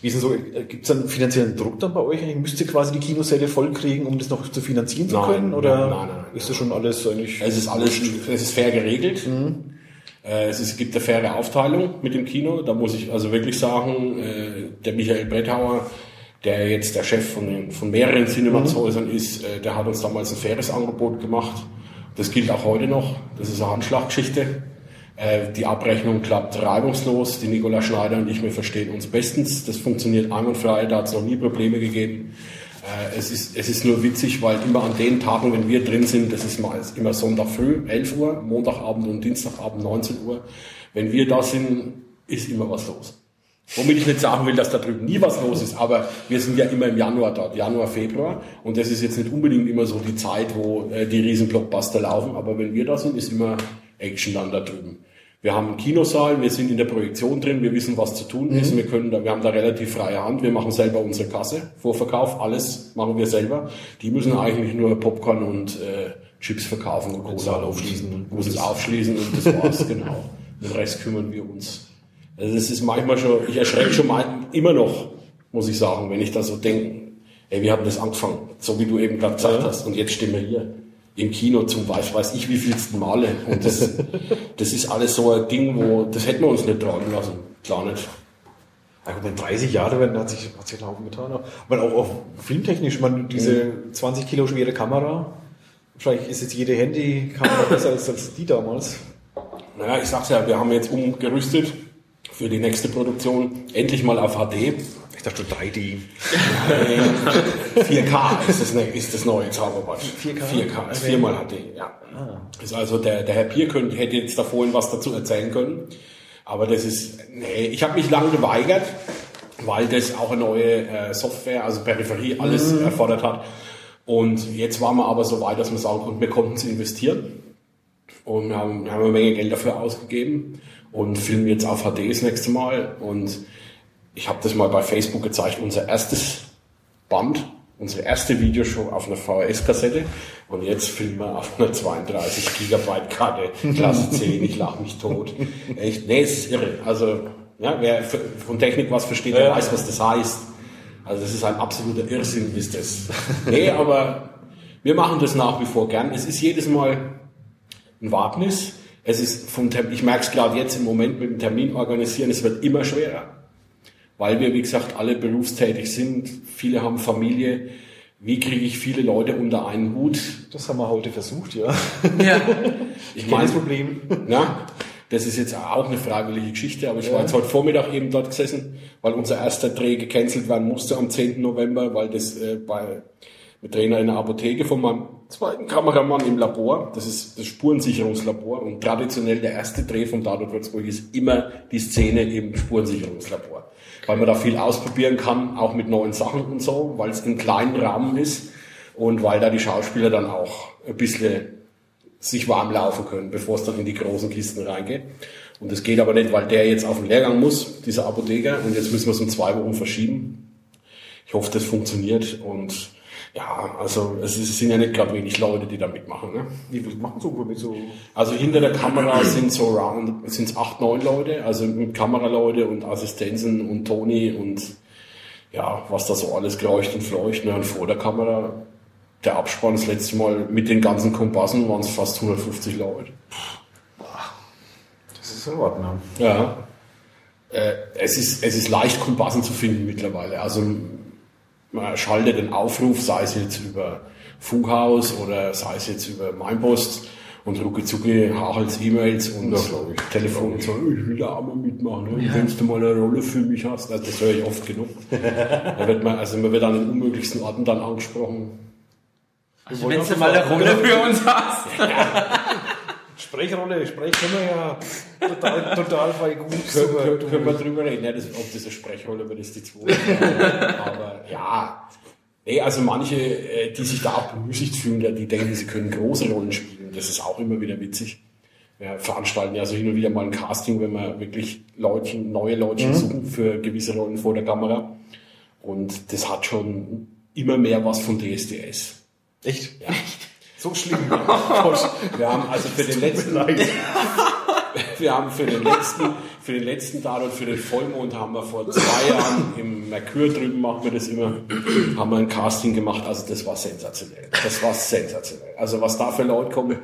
Wie ist denn so, gibt es einen finanziellen Druck dann bei euch? eigentlich? Müsst ihr quasi die Kinosäle voll kriegen, um das noch zu finanzieren zu Nein, können? Oder nein, nein, nein. ist das schon alles eigentlich... Es ist alles, es ist fair geregelt. Äh, Es, ist, es gibt eine faire Aufteilung mit dem Kino. Da muss ich also wirklich sagen, äh, der Michael Brettauer, der jetzt der Chef von, von mehreren Cinemax-Häusern ist, äh, der hat uns damals ein faires Angebot gemacht. Das gilt auch heute noch. Das ist eine Handschlaggeschichte. Äh, Die Abrechnung klappt reibungslos. Die Nicola Schneider und ich, wir verstehen uns bestens. Das funktioniert einwandfrei. Da hat es noch nie Probleme gegeben. Äh, Es ist, es ist nur witzig, weil immer an den Tagen, wenn wir drin sind, das ist immer Sonntag früh, 11 Uhr, Montagabend und Dienstagabend, 19 Uhr. Wenn wir da sind, ist immer was los. Womit ich nicht sagen will, dass da drüben nie was los ist, aber wir sind ja immer im Januar dort, Januar, Februar. Und das ist jetzt nicht unbedingt immer so die Zeit, wo äh, die riesen Blockbuster laufen, aber wenn wir da sind, ist immer Action dann da drüben. Wir haben einen Kinosaal, wir sind in der Projektion drin, wir wissen, was zu tun ist, wir können da, wir haben da relativ freie Hand, wir machen selber unsere Kasse, Vorverkauf, alles machen wir selber. Die müssen eigentlich nur Popcorn und äh, Chips verkaufen und Cola aufschließen. Muss es aufschließen und das war's, genau. Den Rest kümmern wir uns. Also das ist manchmal schon, ich erschrecke schon mal immer noch, muss ich sagen, wenn ich da so denke, ey, wir haben das angefangen, so wie du eben gerade gesagt hast, und jetzt stehen wir hier im Kino zum weiß, weiß ich wie vielsten Male. Und das, das ist alles so ein Ding, wo, das hätten wir uns nicht tragen lassen. Klar nicht. Gut, wenn 30 Jahre werden, hat sich, hat sich Haufen getan. Aber auch, auch filmtechnisch, man, diese 20 Kilo schwere Kamera, wahrscheinlich ist jetzt jede Handykamera besser als, als die damals. Naja, ich sag's ja, wir haben jetzt umgerüstet für die nächste Produktion, endlich mal auf HD. Ich dachte schon 3D. 4K ist das, ne, ist das neue Zauberwort. 4K? 4K, ist viermal HD, ja. Ist also der, der Herr Pier könnte, hätte jetzt da vorhin was dazu erzählen können. Aber das ist, nee, ich habe mich lange geweigert, weil das auch eine neue äh, Software, also Peripherie, alles erfordert hat. Und jetzt waren wir aber so weit, dass wir sagen konnten, wir konnten es investieren. Und haben, wir haben eine Menge Geld dafür ausgegeben und filmen jetzt auf HD das nächste Mal. Und ich habe das mal bei Facebook gezeigt, unser erstes Band, unsere erste Videoshow auf einer VHS-Kassette. Und jetzt filmen wir auf einer 32 Gigabyte Karte, Klasse 10, ich lach mich tot. Echt, nee, es ist irre. Also, ja, wer von Technik was versteht, der Ja. weiß, was das heißt. Also das ist ein absoluter Irrsinn, ist das. Nee, aber wir machen das nach wie vor gern. Es ist jedes Mal ein Wagnis. es ist vom Termin, ich merke es gerade jetzt im Moment mit dem Termin organisieren, es wird immer schwerer. Weil wir, wie gesagt, alle berufstätig sind, viele haben Familie. Wie kriege ich viele Leute unter einen Hut? Das haben wir heute versucht, ja. Ja. Ich meine, Problem. na, das ist jetzt auch eine fragliche Geschichte, aber ich war jetzt heute Vormittag eben dort gesessen, weil unser erster Dreh gecancelt werden musste am 10. November, weil das äh, bei wir drehen in einer Apotheke von meinem zweiten Kameramann im Labor. Das ist das Spurensicherungslabor. Und traditionell der erste Dreh vom Tatort Würzburg ist immer die Szene im Spurensicherungslabor. Weil man da viel ausprobieren kann, auch mit neuen Sachen und so, weil es in kleinen Rahmen ist und weil da die Schauspieler dann auch ein bisschen sich warm laufen können, bevor es dann in die großen Kisten reingeht. Und das geht aber nicht, weil der jetzt auf den Lehrgang muss, dieser Apotheker, und jetzt müssen wir es um zwei Wochen verschieben. Ich hoffe, das funktioniert und ja, also es, ist, sind ja nicht gerade wenig Leute, die da mitmachen. Ne? Wie viel machen so mit so? Also hinter der Kamera sind so round, sind acht, neun Leute, also mit Kameraleute und Assistenzen und Toni und ja, was da so alles kreucht und fleucht. Ne? Und vor der Kamera, der Abspann das letzte Mal mit den ganzen Kompassen waren es fast 150 Leute. Das ist in Ordnung. Ja. Äh, es, ist, es ist leicht, Kompassen zu finden mittlerweile. Also man schaltet einen Aufruf, sei es jetzt über Funkhaus oder sei es jetzt über Mainpost und rucki zucki hachelt's E-Mails und Telefon und so, ich will da auch mal mitmachen, ne? wenn du mal eine Rolle für mich hast. Also das höre ich oft genug. da wird man, also man wird an den unmöglichsten Orten dann angesprochen. Also wenn du mal eine Rolle für uns hast. Sprechrolle, Sprech können wir ja total, total voll gut. Können, können, können wir drüber reden, ja, das, ob das eine Sprechrolle wird, ist die zweite. Aber ja, nee, also manche, äh, die sich da auch bemüßigt fühlen, die denken, sie können große Rollen spielen. Das ist auch immer wieder witzig. Wir veranstalten ja so hin und wieder mal ein Casting, wenn wir wirklich Leutchen, neue Leute suchen für gewisse Rollen vor der Kamera. Und das hat schon immer mehr was von DSDS. Echt? Ja. So schlimm. Wir haben also für den letzten, wir haben für den letzten, für den letzten Tatort, für den Vollmond haben wir vor zwei Jahren im Merkur drüben machen wir das immer, haben wir ein Casting gemacht. Also das war sensationell. Das war sensationell. Also was da für Leute kommen,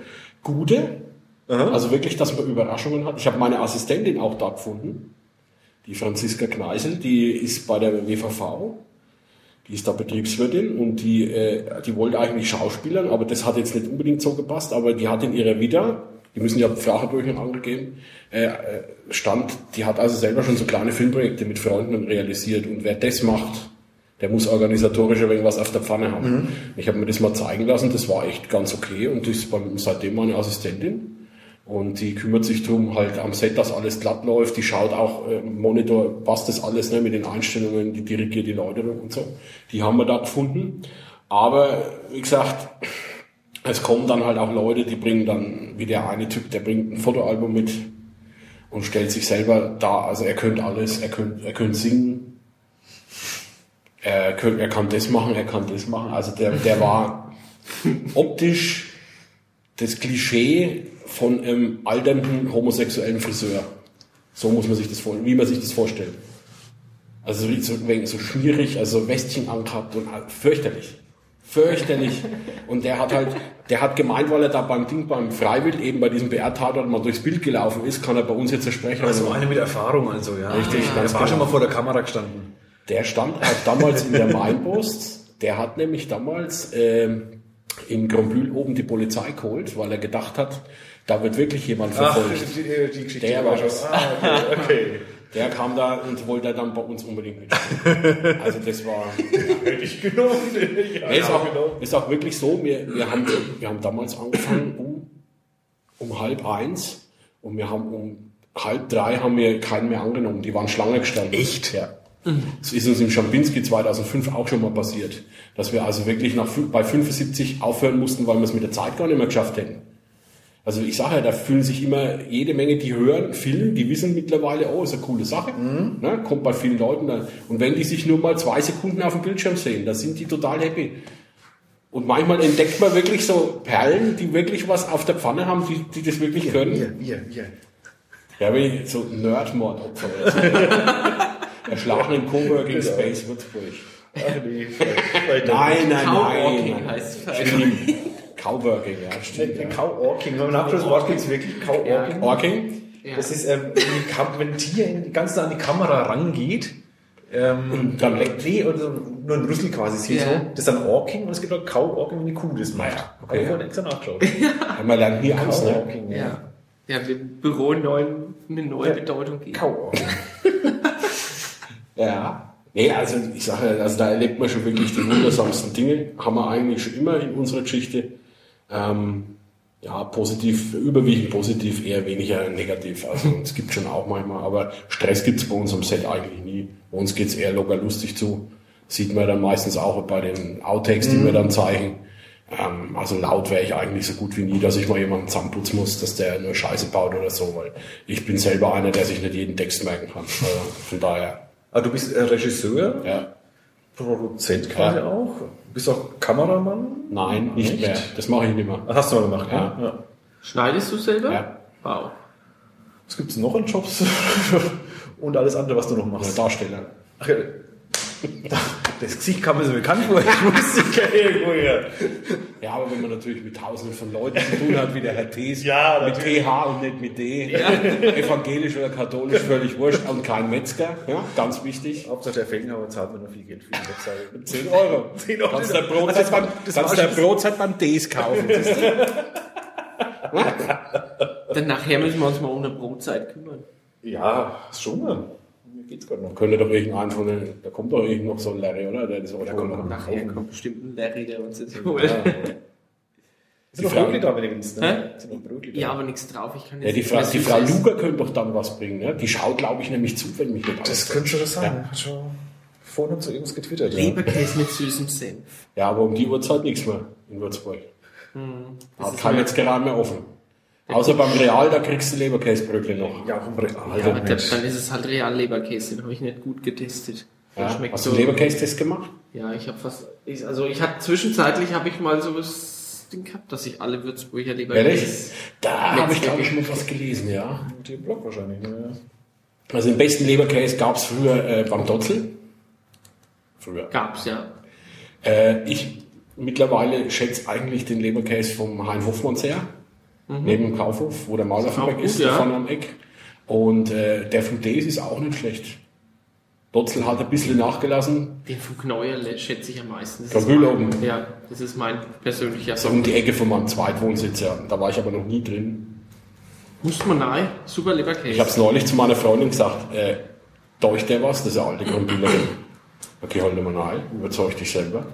gute, also wirklich, dass man Überraschungen hat. Ich habe meine Assistentin auch da gefunden, die Franziska Kneisel, die ist bei der WVV. Die ist da Betriebswirtin und die, äh, die wollte eigentlich Schauspielern, aber das hat jetzt nicht unbedingt so gepasst, aber die hat in ihrer Vita, die müssen ja Sprachbücher angegeben, äh, äh, stand, die hat also selber schon so kleine Filmprojekte mit Freunden realisiert und wer das macht, der muss organisatorisch ein wenig was auf der Pfanne haben. Ich habe mir das mal zeigen lassen, das war echt ganz okay und die ist beim, seitdem meine Assistentin. Und die kümmert sich drum halt am Set, dass alles glatt läuft. Die schaut auch äh, Monitor, passt das alles ne, mit den Einstellungen, die dirigiert die Leute und so. Die haben wir da gefunden. Aber wie gesagt, es kommen dann halt auch Leute, die bringen dann, wie der eine Typ, der bringt ein Fotoalbum mit und stellt sich selber da. Also er könnte alles, er könnte, er könnte singen, er, könnte, er kann das machen, er kann das machen. Also der, der war optisch das Klischee von einem alternden homosexuellen Friseur. So muss man sich das vorstellen, wie man sich das vorstellt. Also so, so schmierig, also Westchen angehabt und halt fürchterlich. Fürchterlich. Und der hat halt, der hat gemeint, weil er da beim Ding, beim Freiwild, eben bei diesem BR-Tatort mal durchs Bild gelaufen ist, kann er bei uns jetzt ein Sprecher Also eine mit Erfahrung, also ja. Richtig, ganz der war genau. schon mal vor der Kamera gestanden. Der stand auch damals in der Mainpost. Der hat nämlich damals ähm, in Gromblül oben die Polizei geholt, weil er gedacht hat, da wird wirklich jemand Ach, verfolgt. die, die, die Geschichte Der war schon. Ah, okay, okay. Der kam da und wollte dann bei uns unbedingt mitspielen. Also das war. Hätte ich genommen. Ja, Nee, ist, auch, ist auch wirklich so, wir, wir, haben, wir haben damals angefangen um, um halb eins und wir haben um halb drei haben wir keinen mehr angenommen. Die waren Schlange gestanden. Echt? Ja. Das ist uns im Schampinski 2005 auch schon mal passiert, dass wir also wirklich nach, bei 75 aufhören mussten, weil wir es mit der Zeit gar nicht mehr geschafft hätten. Also ich sage ja, da fühlen sich immer jede Menge, die hören Film, die wissen mittlerweile, oh, ist eine coole Sache, ne, kommt bei vielen Leuten dann. Und wenn die sich nur mal zwei Sekunden auf dem Bildschirm sehen, da sind die total happy. Und manchmal entdeckt man wirklich so Perlen, die wirklich was auf der Pfanne haben, die, die das wirklich können. Wir, wir, wir. Ja, wie so Nerdmordopfer. oder so. Erschlagen in Coworking Space Würzburg. Ach nee, Nein, nein, nein. nein. heißt es. Coworking, ja, stimmt. Ja. Ja. Cow-Orking. Wenn man nachschaut, das Wort gibt es wirklich. Cow-Orking. Orking? Ja. Das ist, ähm, wenn ein Tier ganz nah an die Kamera rangeht, ähm, und dann leckt nee, und so nur ein Rüssel quasi sieht Ja. so. Das ist dann Orking und es gibt auch Cow-Orking, wenn die Kuh das macht. Ja, okay. Habe ich vorhin extra nachgeschaut. Man lernt nie aus, ne? Cow-Orking, Ja. Ja, dem Büro neuen, eine neue Bedeutung geben. Cow-Orking. Ja. Nee, also ich sage, ja, also da erlebt man schon wirklich die wundersamsten Dinge. Haben wir eigentlich schon immer in unserer Geschichte. Ähm, ja, positiv, überwiegend positiv, eher weniger negativ. Also es gibt schon auch manchmal, aber Stress gibt's bei uns am Set eigentlich nie. Bei uns geht's eher locker lustig zu. Sieht man dann meistens auch bei den Outtakes, die wir dann zeigen. Ähm, also laut wäre ich eigentlich so gut wie nie, dass ich mal jemanden zusammenputzen muss, dass der nur Scheiße baut oder so, weil ich bin selber einer, der sich nicht jeden Text merken kann. Also von daher, Ah, du bist äh, Regisseur, ja. Produzent quasi Ja. auch. Bist auch Kameramann. Nein, nicht Nicht? mehr. Das mache ich nicht mehr. Das hast du mal gemacht, Ja. ja. ja. Schneidest du selber? Ja. Wow. Was gibt's noch an Jobs? und alles andere, was du noch machst. Darsteller. Ach, ja. Das Gesicht kam mir so bekannt vor. Ich wusste ja irgendwo her. Ja, aber wenn man natürlich mit tausenden von Leuten zu tun hat, wie der Herr Thees, Ja, mit. TH und nicht mit D, evangelisch oder katholisch, völlig wurscht, und kein Metzger, ja, ganz wichtig. Hauptsache der Felgenhauer zahlt mir noch viel Geld für die Webseite. 10 Euro. 10 Euro. Kannst der Brotzeit Also, beim, das kannst der Brotzeit beim Ds kaufen. Dann nachher müssen wir uns mal um eine Brotzeit kümmern. Ja, ist schon mal. Geht's gerade noch. Könnte doch irgendein von den, da kommt doch irgend noch so ein Larry, oder? Der das auch kommt noch. Nachher kommt bestimmt ein Larry, der uns jetzt holt. Ja. Sind noch Brötli da, Hä? ne? Sind noch Brötli da. Ja, aber nichts drauf. Ich kann Ja, jetzt die nicht Frau, die Frau. Luger könnte doch dann was bringen, ne? Die schaut, glaube ich, nämlich zu, wenn mich nicht alles Das könnte schon das sein. Ja. Hat schon vorhin so irgendwas getwittert. Ja. Leberkäse mit süßem Senf. Ja, aber um die Uhrzeit nichts mehr in Würzburg. Das Hat ist kein mir- Metzgerei mehr offen. Außer beim Real, da kriegst du Leberkäsebröckle noch. Ja, im Real. Ja, aber dann, ist es halt real Leberkäse, den habe ich nicht gut getestet. Ja, schmeckt hast so. du einen Leberkäse-Test gemacht? Ja, ich habe fast, ich, also ich hatte zwischenzeitlich habe ich mal so das Ding gehabt, dass ich alle Würzburger Leberkäse. Ehrlich? Da habe ich, glaube ich, mal was gelesen, ja. Mit dem Blog wahrscheinlich. Ne? Also den besten Leberkäse gab es früher äh, beim Dotzel. Früher. Gab's ja. Äh, ich mittlerweile schätze eigentlich den Leberkäse vom Hein Hofmann sehr. Neben dem Kaufhof, wo der Malerfabrik Mhm. Auch ist, gut, ja. vorne am Eck. Und äh, der von Days ist auch nicht schlecht. Dotzel hat ein bisschen nachgelassen. Den von Kneuer le- schätze ich am meisten. Das Bülow. mein- Ja, das ist mein persönlicher So um die Ecke von meinem Zweitwohnsitz, ja. Da war ich aber noch nie drin. Muss man nahe. Super Leberkäse. Ich habe es neulich zu meiner Freundin gesagt, äh, deucht der was? Das ist eine alte Grundbühlerin. Okay, halt mal nahe, überzeug dich selber.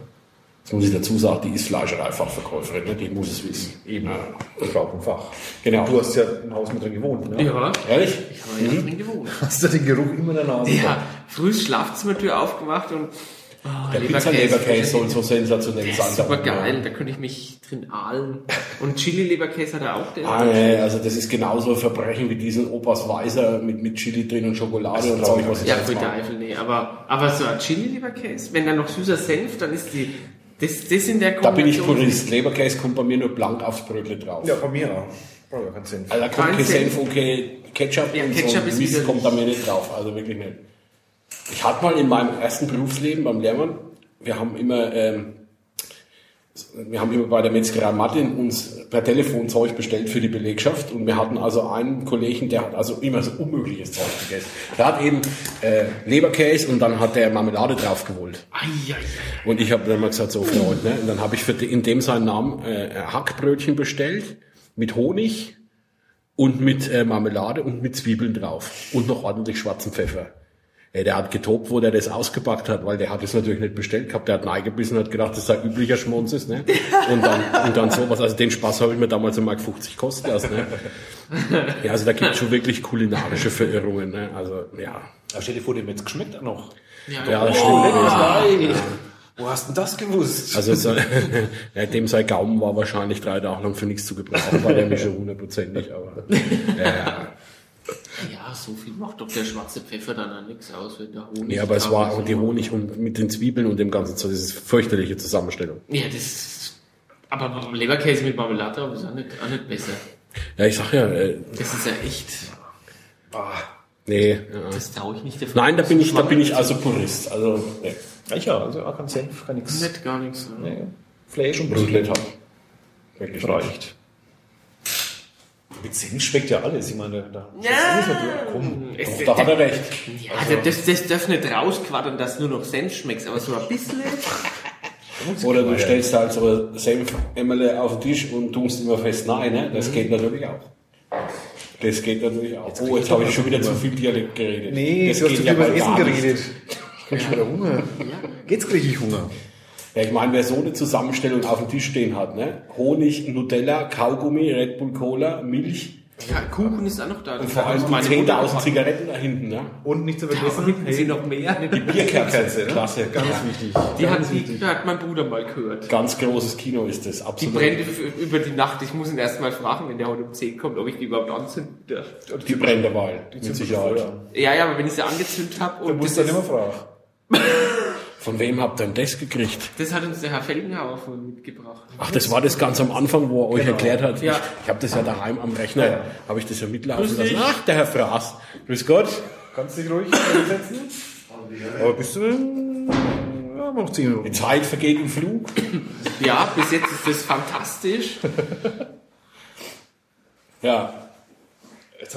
Jetzt muss ich dazu sagen, die ist Fleischereifachverkäuferin, ne? die muss es wissen. Eben. Ja. Ich glaube im Fach. Genau. Du hast ja im Haus mit drin gewohnt, ne? ja, Ehrlich? ich habe ja drin gewohnt. Hast du den Geruch immer in der Nase? Ja, früh Schlafzimmertür aufgemacht und oh, Der Pizza-Leberkäse soll so sensationell Der sein. ist super da geil, da könnte ich mich drin ahlen. Und Chili-Leberkäse hat er auch, der. Ah, nee, also das ist genauso ein Verbrechen wie diesen Opas Weißer mit, mit Chili drin und Schokolade und Zeug, was ich ja, für. Eifel, nee. Aber, aber so ein Chili-Leberkäse, wenn dann noch süßer Senf, dann ist die, das, das in der Da bin ich Purist. Leberkäse kommt bei mir nur blank aufs Brötle drauf. Ja, bei mir auch. Brauche ja keinen Senf. Also da kommt Kein kein Senf. Kein Ketchup Ja, und Ketchup so ist Mist widerlich. kommt da mir nicht drauf. Also wirklich nicht. Ich hatte mal in meinem ersten Berufsleben beim Lehrmann, wir haben immer, ähm, wir haben immer bei der Metzgerei Martin uns per Telefon Zeug bestellt für die Belegschaft und wir hatten also einen Kollegen, der hat also immer so unmögliches Zeug gegessen. Der hat eben äh, Leberkäse und dann hat der Marmelade drauf gewollt. Und ich habe dann mal gesagt, so Freund, ne? Und dann habe ich für in dem seinen Namen äh, Hackbrötchen bestellt mit Honig und mit äh, Marmelade und mit Zwiebeln drauf und noch ordentlich schwarzen Pfeffer. Ey, der hat getobt, wo der das ausgepackt hat, weil der hat es natürlich nicht bestellt gehabt. Der hat neigebissen und hat gedacht, das sei üblicher Schmonzes, ne? Und dann, und dann sowas. Also den Spaß habe ich mir damals um Mark 50 kosten lassen, ne? Ja, also da gibt schon wirklich kulinarische Verirrungen, ne? Also, ja. Aber stell dir vor, dem es geschmeckt auch noch. Ja, Ja, das Oh, stimmt. nein. Wo hast denn das gewusst? Also so, ja, dem sein Gaumen war wahrscheinlich drei Tage lang für nichts zu gebrauchen, war der nicht schon hundertprozentig, aber ja, ja. Ja, so viel macht doch der schwarze Pfeffer dann an nichts aus, wenn der Honig. Nee, aber es war und die Honig und mit den Zwiebeln und dem ganzen Zeug, das ist eine fürchterliche Zusammenstellung. Ja, das ist, aber Leberkäse mit Marmelade aber ist auch nicht, auch nicht besser. Ja, ich sag ja, äh, Das ist ja echt, Ah, nee. Ja. das traue ich nicht der Nein, da bin ich, da bin ich also Purist. Also, nee. ja, ja, also auch kein Senf, kann nichts. Nicht gar nichts. Nee. Fleisch und Brötchen. hab. Wirklich reicht. Mit Senf schmeckt ja alles. Ich meine, da Ja, das ist natürlich- komm. es, Doch, da hat er recht. ja das, das darf nicht rausquadern, dass nur noch Senf schmeckt, aber so ein bisschen. Oder du stellst halt so ein Senf-Emmele auf den Tisch und tust immer fest nein, ne? Das geht natürlich auch. Das geht natürlich auch. oh, jetzt habe ich schon wieder zu viel Dialekt geredet. Nee, das du hast zu viel über Essen geredet. Ich krieg schon wieder Hunger. Jetzt kriege ich Hunger. Ja, ich meine, wer so eine Zusammenstellung auf dem Tisch stehen hat, ne? Honig, Nutella, Kaugummi, Red Bull Cola, Milch Ja, Kuchen ist auch noch da. und vor allem die Meine 10.000 Mutter- Zigaretten da hinten, ne? Und nicht zu vergessen, hinten sind noch mehr. Die Bierkerze, Kerze, ne? klasse. Ganz wichtig. Die hat, Ganz die, wichtig. die hat mein Bruder mal gehört. Ganz großes Kino ist das, Die absolut. brennt f- über die Nacht. Ich muss ihn erst mal fragen, wenn der heute um 10 kommt, ob ich die überhaupt anzünden darf. Die brennt dabei, mit sind Sicherheit. Ja, ja, aber wenn ich sie angezündet habe und musst das, du dann immer fragen. Von wem habt ihr denn das gekriegt? das hat uns der Herr Felgenhauer von mitgebracht. Ach, das war das ganz am Anfang, wo er euch erklärt hat. Ja. Ich, ich habe das ja daheim am Rechner, Ja. habe ich das ja mitlaufen Grüß lassen. dich. Ach, der Herr Fraß. Grüß Gott. Kannst dich ruhig hinsetzen. Aber bist du... Ja, noch 10 Die Minuten. Zeit vergeht im Flug. Ja, bis jetzt ist das fantastisch. Ja,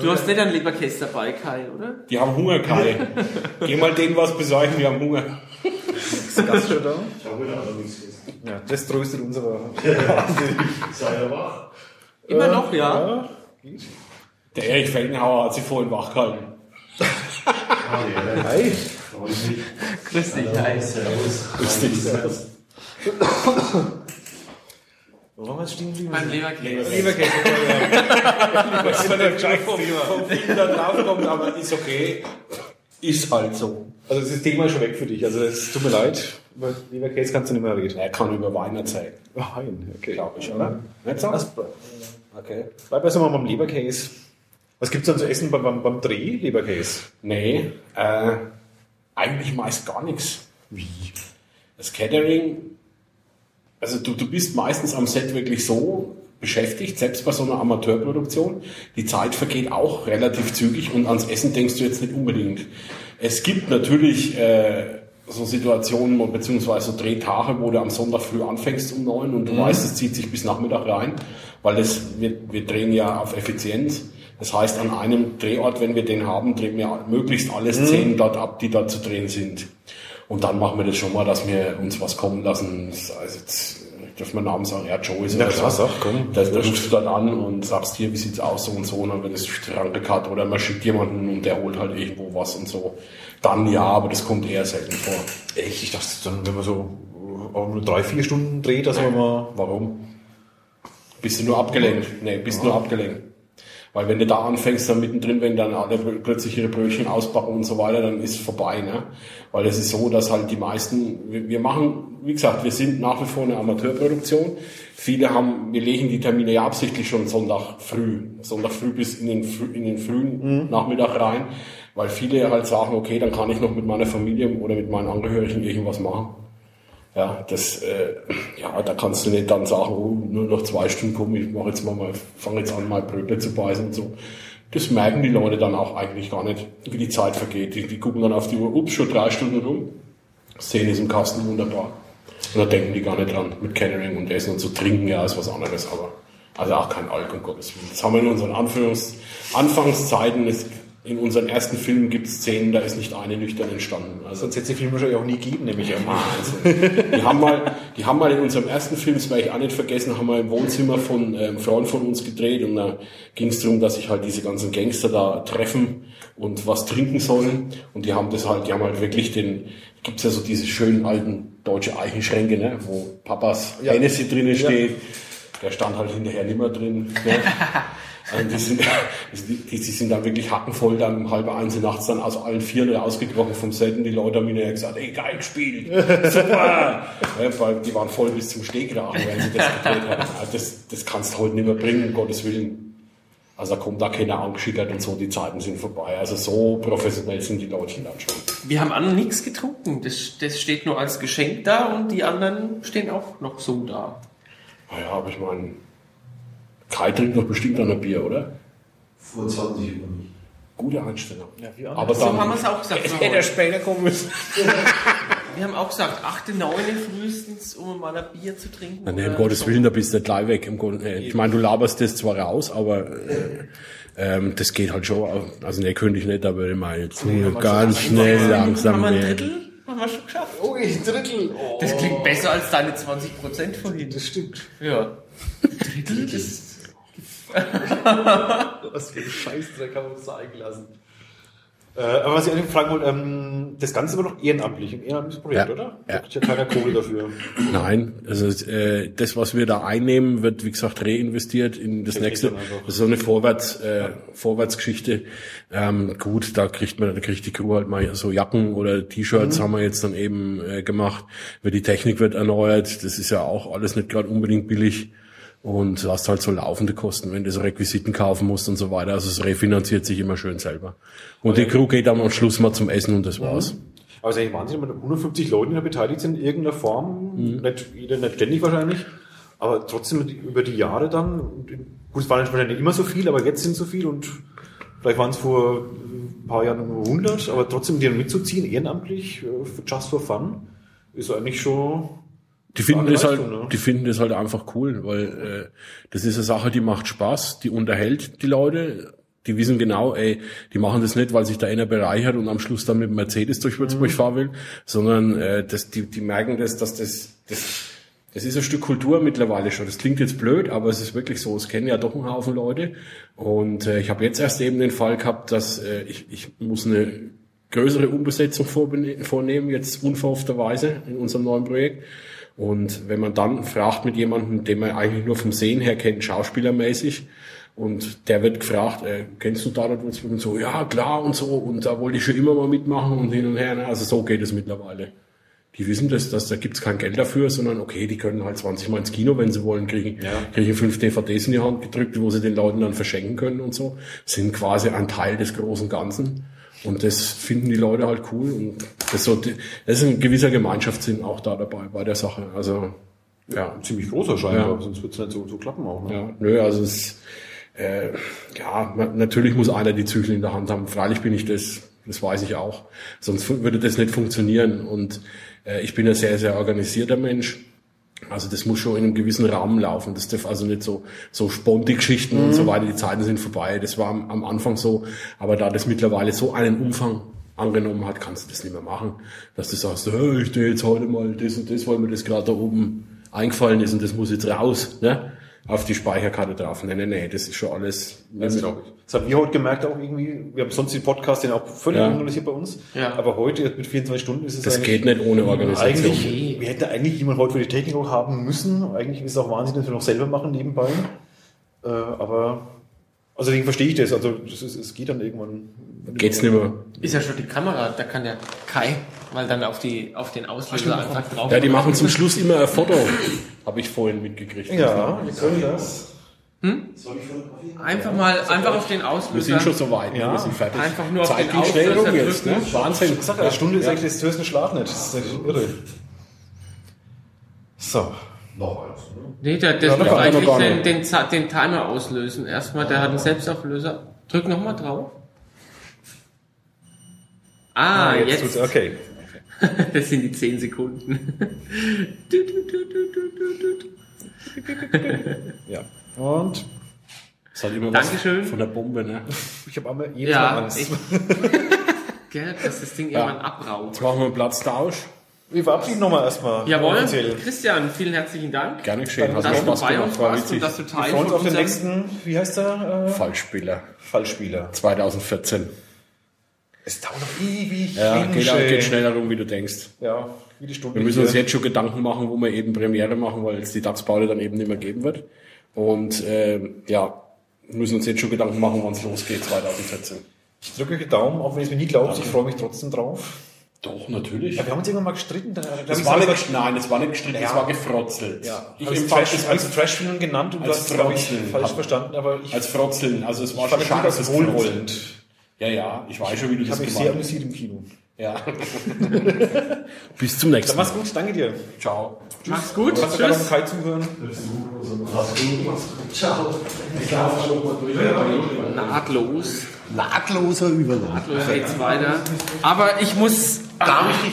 Du hast nicht einen Leberkäse dabei, Kai, oder? die haben Hunger, Kai. Geh mal denen was besorgen, die haben Hunger. Ist Gast schon da? Ich habe wieder noch nichts gegessen. Ja, das tröstet uns aber. Sei ja wach. Immer noch, ja. Der Erich Felgenhauer hat sie vorhin wach gehalten. Hi. Grüß dich, Kai. Servus. Grüß dich. Wo waren wir stehen geblieben? Beim Leberkäse. Leberkäse. Was wenn der gleich vom, vom Film da draufkommt, aber ist okay. Ist halt so. Also das Thema ist schon weg für dich. Also es tut mir leid. Über Leberkäse kannst du nicht mehr reden. Er kann über Wein erzählen. Nein, okay. Glaube ich, oder? Nicht so? Das- Okay. Bleib erst mal beim Leberkäse. Was gibt's dann zu essen beim, beim, beim Dreh? Leberkäse. Nee, äh, eigentlich meist gar nichts. Wie? Das Catering, also du, du bist meistens am Set wirklich so beschäftigt, selbst bei so einer Amateurproduktion. Die Zeit vergeht auch relativ zügig und ans Essen denkst du jetzt nicht unbedingt. Es gibt natürlich äh, so Situationen beziehungsweise so Drehtage, wo du am Sonntag früh anfängst um neun und du weißt, es zieht sich bis Nachmittag rein, weil das, wir, wir drehen ja auf Effizienz. Das heißt, an einem Drehort, wenn wir den haben, drehen wir möglichst alle Szenen dort ab, die dort zu drehen sind. Und dann machen wir das schon mal, dass wir uns was kommen lassen. Also jetzt dürfen wir Namen sagen, ja, Joe ist Ja, klar, sag, komm. Da, da rufst du dann an und sagst hier, wie sieht's aus, so und so, und dann wird es hat oder man schickt jemanden und der holt halt irgendwo was und so. Dann ja, aber das kommt eher selten vor. Echt? Ich dachte dann, wenn man so auch nur drei, vier Stunden dreht, dass man mal. Warum? Bist du nur abgelenkt? Nee, bist nur abgelenkt. Weil wenn du da anfängst, dann mittendrin, wenn dann alle plötzlich ihre Brötchen auspacken und so weiter, dann ist vorbei, ne? Weil es ist so, dass halt die meisten, wir, wir machen, wie gesagt, wir sind nach wie vor eine Amateurproduktion. Viele haben, wir legen die Termine ja absichtlich schon Sonntag früh, Sonntag früh bis in den, in den frühen Nachmittag rein, weil viele halt sagen, okay, dann kann ich noch mit meiner Familie oder mit meinen Angehörigen irgendwas machen. Ja, das, äh, ja, da kannst du nicht dann sagen, oh, nur noch zwei Stunden kommen, ich mache jetzt mal, mal fange jetzt an, mal Brötchen zu beißen und so. Das merken die Leute dann auch eigentlich gar nicht, wie die Zeit vergeht. Die, die gucken dann auf die Uhr, ups, schon drei Stunden rum. Szene ist im Kasten wunderbar. Und da denken die gar nicht dran, mit Catering und Essen und so trinken, ja, ist was anderes, aber, also auch kein Alk, um Gottes Willen. Das haben wir in unseren Anführungs Anfangszeiten, es, in unseren ersten Filmen gibt es Szenen, da ist nicht eine nüchtern entstanden. Also, Sonst hätte es die Filme wahrscheinlich auch nie gegeben, nehme ich an. Wahnsinn. Die haben mal, die haben mal in unserem ersten Film, das werde ich auch nicht vergessen, haben wir im Wohnzimmer von ähm, Frauen von uns gedreht und da ging es darum, dass sich halt diese ganzen Gangster da treffen und was trinken sollen und die haben das halt, die haben halt wirklich den, gibt's ja so diese schönen alten deutsche Eichenschränke, ne, wo Papas Ja. Hennessy drinnen steht, der stand halt hinterher nimmer drin. Ne? Also die, sind, die, die, sind dann wirklich hackenvoll dann um halb eins nachts dann aus allen Vieren rausgekrochen vom Set und die Leute haben hinterher gesagt, ey, geil gespielt, super! weil die waren voll bis zum Stehkragen, wenn sie das gedreht haben. Also Das, das kannst du heute nicht mehr bringen, um Gottes Willen. Also da kommt da keiner angeschickert und so, die Zeiten sind vorbei. Also so professionell sind die Leute dann schon. Wir haben alle nichts getrunken. Das, das steht nur als Geschenk da und die anderen stehen auch noch so da. Naja, aber ich meine, Kai trinkt doch bestimmt noch ein Bier, oder? Vor 20 Uhr nicht. Gute Einstellung. Ja, aber So dann haben wir es auch gesagt. hätte er später kommen müssen. wir haben auch gesagt, 8, 9 frühestens, um mal ein Bier zu trinken. Nee, um Gottes so. Willen, da bist du gleich weg. Im Grunde, äh, ich meine, du laberst das zwar raus, aber äh, ähm, das geht halt schon. Also nee, könnte ich nicht, aber immer jetzt nur ganz schnell langsam werden. Drittel? Haben wir schon geschafft. Oh, ein Drittel. Oh, Das klingt besser als deine 20% vorhin. das stimmt. Ja. Drittel? Das Was für ein Scheißdreck haben wir uns da eingelassen. Äh, aber was ich eigentlich fragen wollte, ähm, das Ganze war doch ehrenamtlich, ein ehrenamtliches Projekt, Ja. oder? Ja. Da kriegt ja keiner Kohle dafür. Nein, also äh, das, was wir da einnehmen, wird wie gesagt reinvestiert in das Technik nächste. Das ist so eine Vorwärts, äh, Vorwärtsgeschichte. Ähm, gut, da kriegt man, da kriegt die Crew halt mal so Jacken oder T-Shirts Mhm. haben wir jetzt dann eben äh, gemacht. Wird die Technik wird erneuert. Das ist ja auch alles nicht gerade unbedingt billig. Und du hast halt so laufende Kosten, wenn du so Requisiten kaufen musst und so weiter. Also es refinanziert sich immer schön selber. Und die Crew geht dann am Schluss mal zum Essen und das war's. Aber es ist eigentlich Wahnsinn, wenn man 150 Leute da beteiligt sind in irgendeiner Form, nicht, jeder nicht ständig wahrscheinlich, aber trotzdem über die Jahre dann, gut, es waren wahrscheinlich nicht immer so viel, aber jetzt sind so viel und vielleicht waren es vor ein paar Jahren nur 100, aber trotzdem die dann mitzuziehen, ehrenamtlich, äh, just for fun, ist eigentlich schon, Die finden das halt, ne? die finden das halt einfach cool, weil äh, das ist eine Sache, die macht Spaß, die unterhält die Leute. Die wissen genau, ey, die machen das nicht, weil sich da einer bereichert und am Schluss dann mit Mercedes durch Würzburg Mhm. fahren will, sondern äh, das, die, die merken das, dass das, das, das ist ein Stück Kultur mittlerweile schon. Das klingt jetzt blöd, aber es ist wirklich so. Es kennen ja doch einen Haufen Leute. Und äh, ich habe jetzt erst eben den Fall gehabt, dass äh, ich, ich muss eine größere Umbesetzung vornehmen, jetzt unverhoffterweise in unserem neuen Projekt. Und wenn man dann fragt mit jemandem, den man eigentlich nur vom Sehen her kennt, schauspielermäßig, und der wird gefragt, äh, kennst du Tatort Würzburg? Und so, ja, klar und so, und da wollte ich schon immer mal mitmachen und hin und her. Ne? Also so geht es mittlerweile. Die wissen das, dass da gibt's kein Geld dafür, sondern okay, die können halt 20 Mal ins Kino, wenn sie wollen, kriegen, kriegen fünf DVDs in die Hand gedrückt, wo sie den Leuten dann verschenken können und so. Sind quasi ein Teil des großen Ganzen. Und das finden die Leute halt cool. Und das, so, das ist ein gewisser Gemeinschaftssinn auch da dabei bei der Sache. Also ja, ziemlich großer scheinbar, Ja. sonst wird es nicht so, so klappen auch. Ne? ja, nö, also es, äh, ja, man, natürlich muss einer die Zügel in der Hand haben. Freilich bin ich das, das weiß ich auch. Sonst würde das nicht funktionieren. Und äh, ich bin ein sehr, sehr organisierter Mensch. Also das muss schon in einem gewissen Rahmen laufen. Das darf also nicht so, so Sponti-Geschichten und so weiter. Die Zeiten sind vorbei. Das war am, am Anfang so. Aber da das mittlerweile so einen Umfang angenommen hat, kannst du das nicht mehr machen. Dass du sagst, hey, ich stehe jetzt heute mal das und das, weil mir das gerade da oben eingefallen ist und das muss jetzt raus, ne? Auf die Speicherkarte drauf. Nee, nee, nee, das ist schon alles. Das glaube ich. Das haben wir heute gemerkt auch irgendwie. Wir haben sonst den Podcast, den auch völlig Ja. organisiert bei uns. Ja. Aber heute mit 24 Stunden ist es Das geht nicht ohne Organisation. Eigentlich, wir hätten eigentlich jemand heute für die Technik auch haben müssen. Eigentlich ist es auch Wahnsinn, dass wir noch selber machen nebenbei. Äh, aber, also deswegen verstehe ich das. Also, das ist, es geht dann irgendwann. Geht's nicht mehr. Ist ja schon die Kamera, da kann ja Kai mal dann auf, die, auf den Auslöser einfach drauf. Ja, die machen zum Schluss immer ein Foto. Habe ich vorhin mitgekriegt. Ja, wir können das. Soll ich fotografieren? Einfach mal, einfach auf den Auslöser. Wir sind schon so weit. Ja. Wir sind fertig. Einfach nur auf Zeit den geht schnell Auslöser rum jetzt. Ne? drücken. Wahnsinn. Ich sag ja, eine Stunde ist eigentlich das höchste Schlaf nicht. Das ist echt irre. So. Noch eins, ne? Nee, der, der Ja, muss eigentlich den, den, den Timer auslösen. Erstmal, der hat einen Selbstauflöser. Drück nochmal drauf. Ah, jetzt. tut's- Okay. Das sind die 10 Sekunden. Ja. Und Das halt immer was Dankeschön. von der Bombe. Ne? ich habe einmal jedes Mal Ja, Angst. ich, gell, dass das Ding irgendwann abraucht. Jetzt machen wir einen Platztausch. Wir verabschieden nochmal erstmal. Jawohl, Offiziell. Christian, vielen herzlichen Dank, Gerne geschehen. Hat dass du Spaß bei gemacht. uns War warst und dass du Wir Teil freuen uns von auf den nächsten, wie heißt der? Äh, Fallspieler. Fallspieler. 2014. Es dauert noch ewig. Ja, geht, ey. geht schneller rum, wie du denkst. Ja, wie die Stunde. Wir müssen uns jetzt schon Gedanken machen, wo wir eben Premiere machen, weil es die DAX-Pause dann eben nicht mehr geben wird. Und ähm, ja, wir müssen uns jetzt schon Gedanken machen, wann es losgeht 2014. Ich drücke euch die Daumen, auch wenn ihr es mir nie glaubt, ich freue mich trotzdem drauf. Doch, natürlich. Ja, wir haben uns irgendwann mal gestritten. Da, glaub Das ich, war nicht, nein, das war nicht gestritten, das Ja. war gefrotzelt. Ja, ich als empfand Trash, das als Trash-Film genannt und du als hast es, glaube ich, Frotzeln. falsch verstanden, aber ich, als Frotzeln. Also es war schon das scharfes wohlwollend. Ja, ja, ich weiß schon, wie du Ich das habe mich sehr hast. amüsiert im Kino. Ja. Bis zum nächsten Mal. mach's gut, danke dir. Ciao. Mach's gut, Du kannst sogar noch tschüss. Kai zuhören. Ciao. Nahtlos. Nahtloser Übergang. Nahtlos geht's weiter. Aber ich muss... Darf ich dich